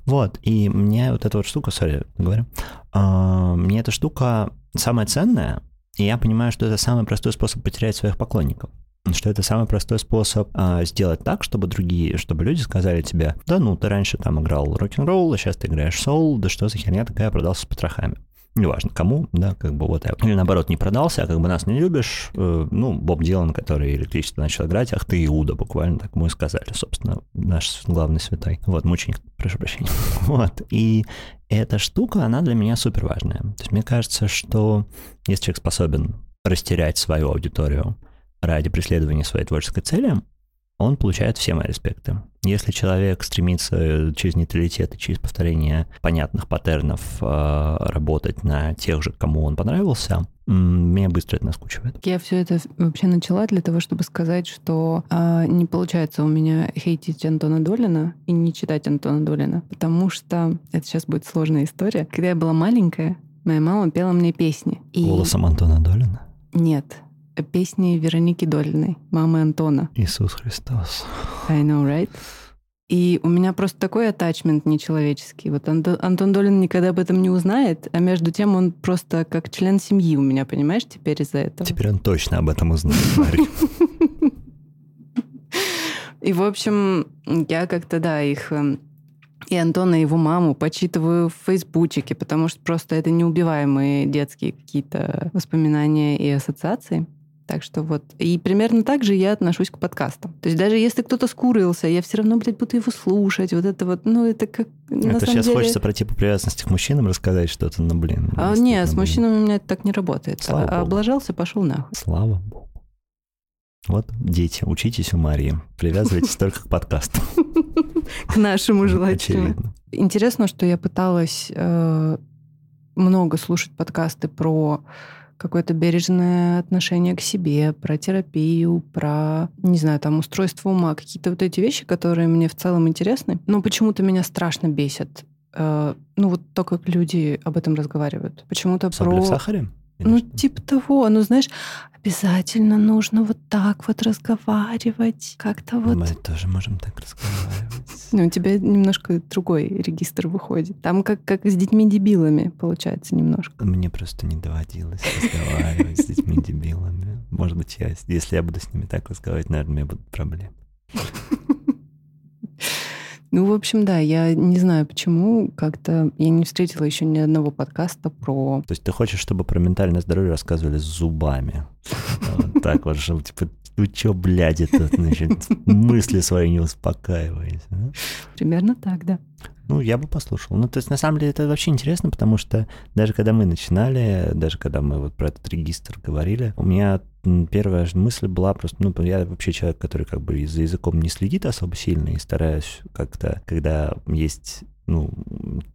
Вот, и мне вот эта вот штука, сори, говорю, а, мне эта штука самая ценная, и я понимаю, что это самый простой способ потерять своих поклонников что это самый простой способ а, сделать так, чтобы другие, чтобы люди сказали тебе, да ну, ты раньше там играл рок-н-ролл, а сейчас ты играешь соул, да что за херня такая, продался с потрохами. Неважно кому, да, как бы вот. Или наоборот, не продался, а как бы нас не любишь. Э, ну, Боб Дилан, который электричество начал играть, ах ты Иуда, буквально так мы и сказали, собственно, наш главный святой. Вот, мученик, прошу прощения. [laughs] Вот, и эта штука, она для меня супер важная. То есть мне кажется, что если человек способен растерять свою аудиторию, ради преследования своей творческой цели, он получает все мои респекты. Если человек стремится через нейтралитет и через повторение понятных паттернов э, работать на тех же, кому он понравился, меня быстро это наскучивает. Я все это вообще начала для того, чтобы сказать, что э, не получается у меня хейтить Антона Долина и не читать Антона Долина, потому что это сейчас будет сложная история. Когда я была маленькая, моя мама пела мне песни. И... Голосом Антона Долина? Нет, песни Вероники Долиной, мамы Антона. Иисус Христос. I know, right? И у меня просто такой атачмент нечеловеческий. Вот Антон, Антон Долин никогда об этом не узнает, а между тем он просто как член семьи у меня, понимаешь, теперь из-за этого. Теперь он точно об этом узнает. [laughs] И, в общем, я как-то, да, их эм, и Антона, и его маму почитываю в фейсбучике, потому что просто это неубиваемые детские какие-то воспоминания и ассоциации. Так что вот. И примерно так же я отношусь к подкастам. То есть даже если кто-то скурился, я все равно, блядь, буду его слушать. Вот это вот, ну, это как... Это сейчас деле... хочется про типа привязанности к мужчинам рассказать что-то, ну, блин. А, нет, с мужчинами у меня это так не работает. Слава а, Богу. облажался, пошел нахуй. Слава Богу. Вот, дети, учитесь у Марии. Привязывайтесь [laughs] только к подкасту. К нашему желательно. Интересно, что я пыталась э, много слушать подкасты про какое-то бережное отношение к себе, про терапию, про, не знаю, там, устройство ума, какие-то вот эти вещи, которые мне в целом интересны, но почему-то меня страшно бесят. Э, ну, вот то, как люди об этом разговаривают. Почему-то про... в сахаре? ну, типа того. Ну, знаешь, обязательно нужно вот так вот разговаривать. Как-то вот... Мы тоже можем так разговаривать. Ну, у тебя немножко другой регистр выходит. Там как, как с детьми-дебилами получается немножко. Мне просто не доводилось разговаривать с детьми-дебилами. Может быть, я, если я буду с ними так разговаривать, наверное, у меня будут проблемы. Ну, в общем, да, я не знаю, почему как-то я не встретила еще ни одного подкаста про... То есть ты хочешь, чтобы про ментальное здоровье рассказывали с зубами? [laughs] Так вот, типа, ну чё, блядь, это, значит, мысли свои не успокаиваете. да? Примерно так, да. Ну, я бы послушал. Ну, то есть, на самом деле, это вообще интересно, потому что даже когда мы начинали, даже когда мы вот про этот регистр говорили, у меня первая же мысль была просто, ну, я вообще человек, который как бы за языком не следит особо сильно и стараюсь как-то, когда есть ну,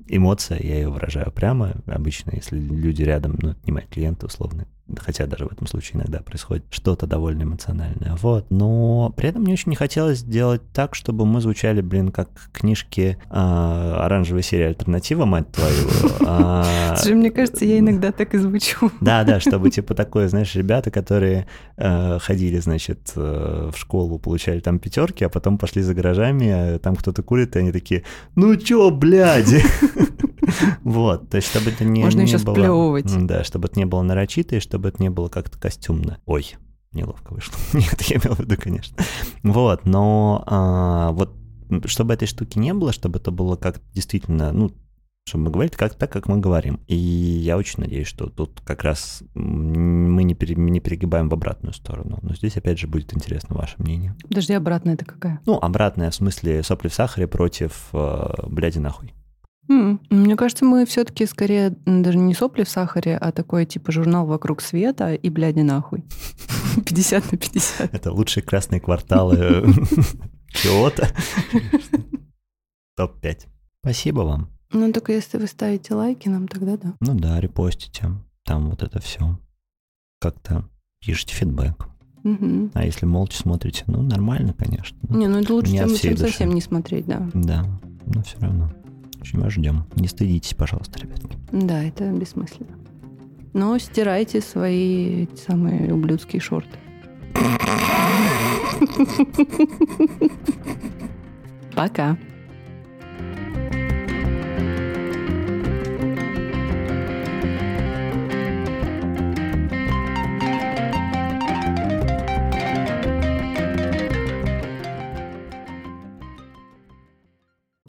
эмоция, я ее выражаю прямо. Обычно, если люди рядом, ну, это не мои клиенты, условно, хотя даже в этом случае иногда происходит что-то довольно эмоциональное. Вот. Но при этом мне очень не хотелось сделать так, чтобы мы звучали, блин, как книжки а, оранжевой серии альтернатива, мать твою. [laughs] А, Слушай, мне кажется, я иногда так и звучу. да, да, [laughs] чтобы типа такое, знаешь, ребята, которые э, ходили, значит, э, в школу, получали там пятерки, а потом пошли за гаражами, а там кто-то курит, и они такие, ну чё, блядь? [laughs] [laughs] Вот, то есть, чтобы это не Можно еще сплевывать. Да, чтобы это не было нарочито, и чтобы это не было как-то костюмно. Ой, неловко вышло. [laughs] Нет, я имел в виду, конечно. Вот, но а, вот чтобы этой штуки не было, чтобы это было как действительно, ну, чтобы мы говорили как, так, как мы говорим. И я очень надеюсь, что тут как раз мы не, пере- не перегибаем в обратную сторону. Но здесь, опять же, будет интересно ваше мнение. Подожди, обратно это какая? Ну, обратное в смысле сопли в сахаре против э, бляди нахуй. Мне кажется, мы все-таки скорее даже не сопли в сахаре, а такой типа журнал вокруг света и бляди нахуй. [laughs] 50 на 50. Это лучшие красные кварталы [laughs] Киото. Топ-5. Спасибо вам. Ну, только если вы ставите лайки нам, тогда да. Ну да, репостите. Там вот это все. Как-то пишите фидбэк. Мгм. А если молча смотрите, ну, нормально, конечно. Не, ну это лучше, Не чем, чем совсем не смотреть, да. Да, но все равно. Очень вас ждем. Не стыдитесь, пожалуйста, ребятки. Да, это бессмысленно. Но стирайте свои самые ублюдские шорты. Пока.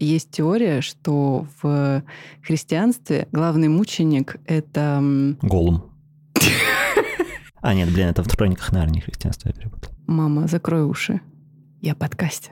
Есть теория, что в христианстве главный мученик — это... Голум. А, нет, блин, это в Хрониках Нарнии христианства я перепутал. Мама, закрой уши. Я подкастер.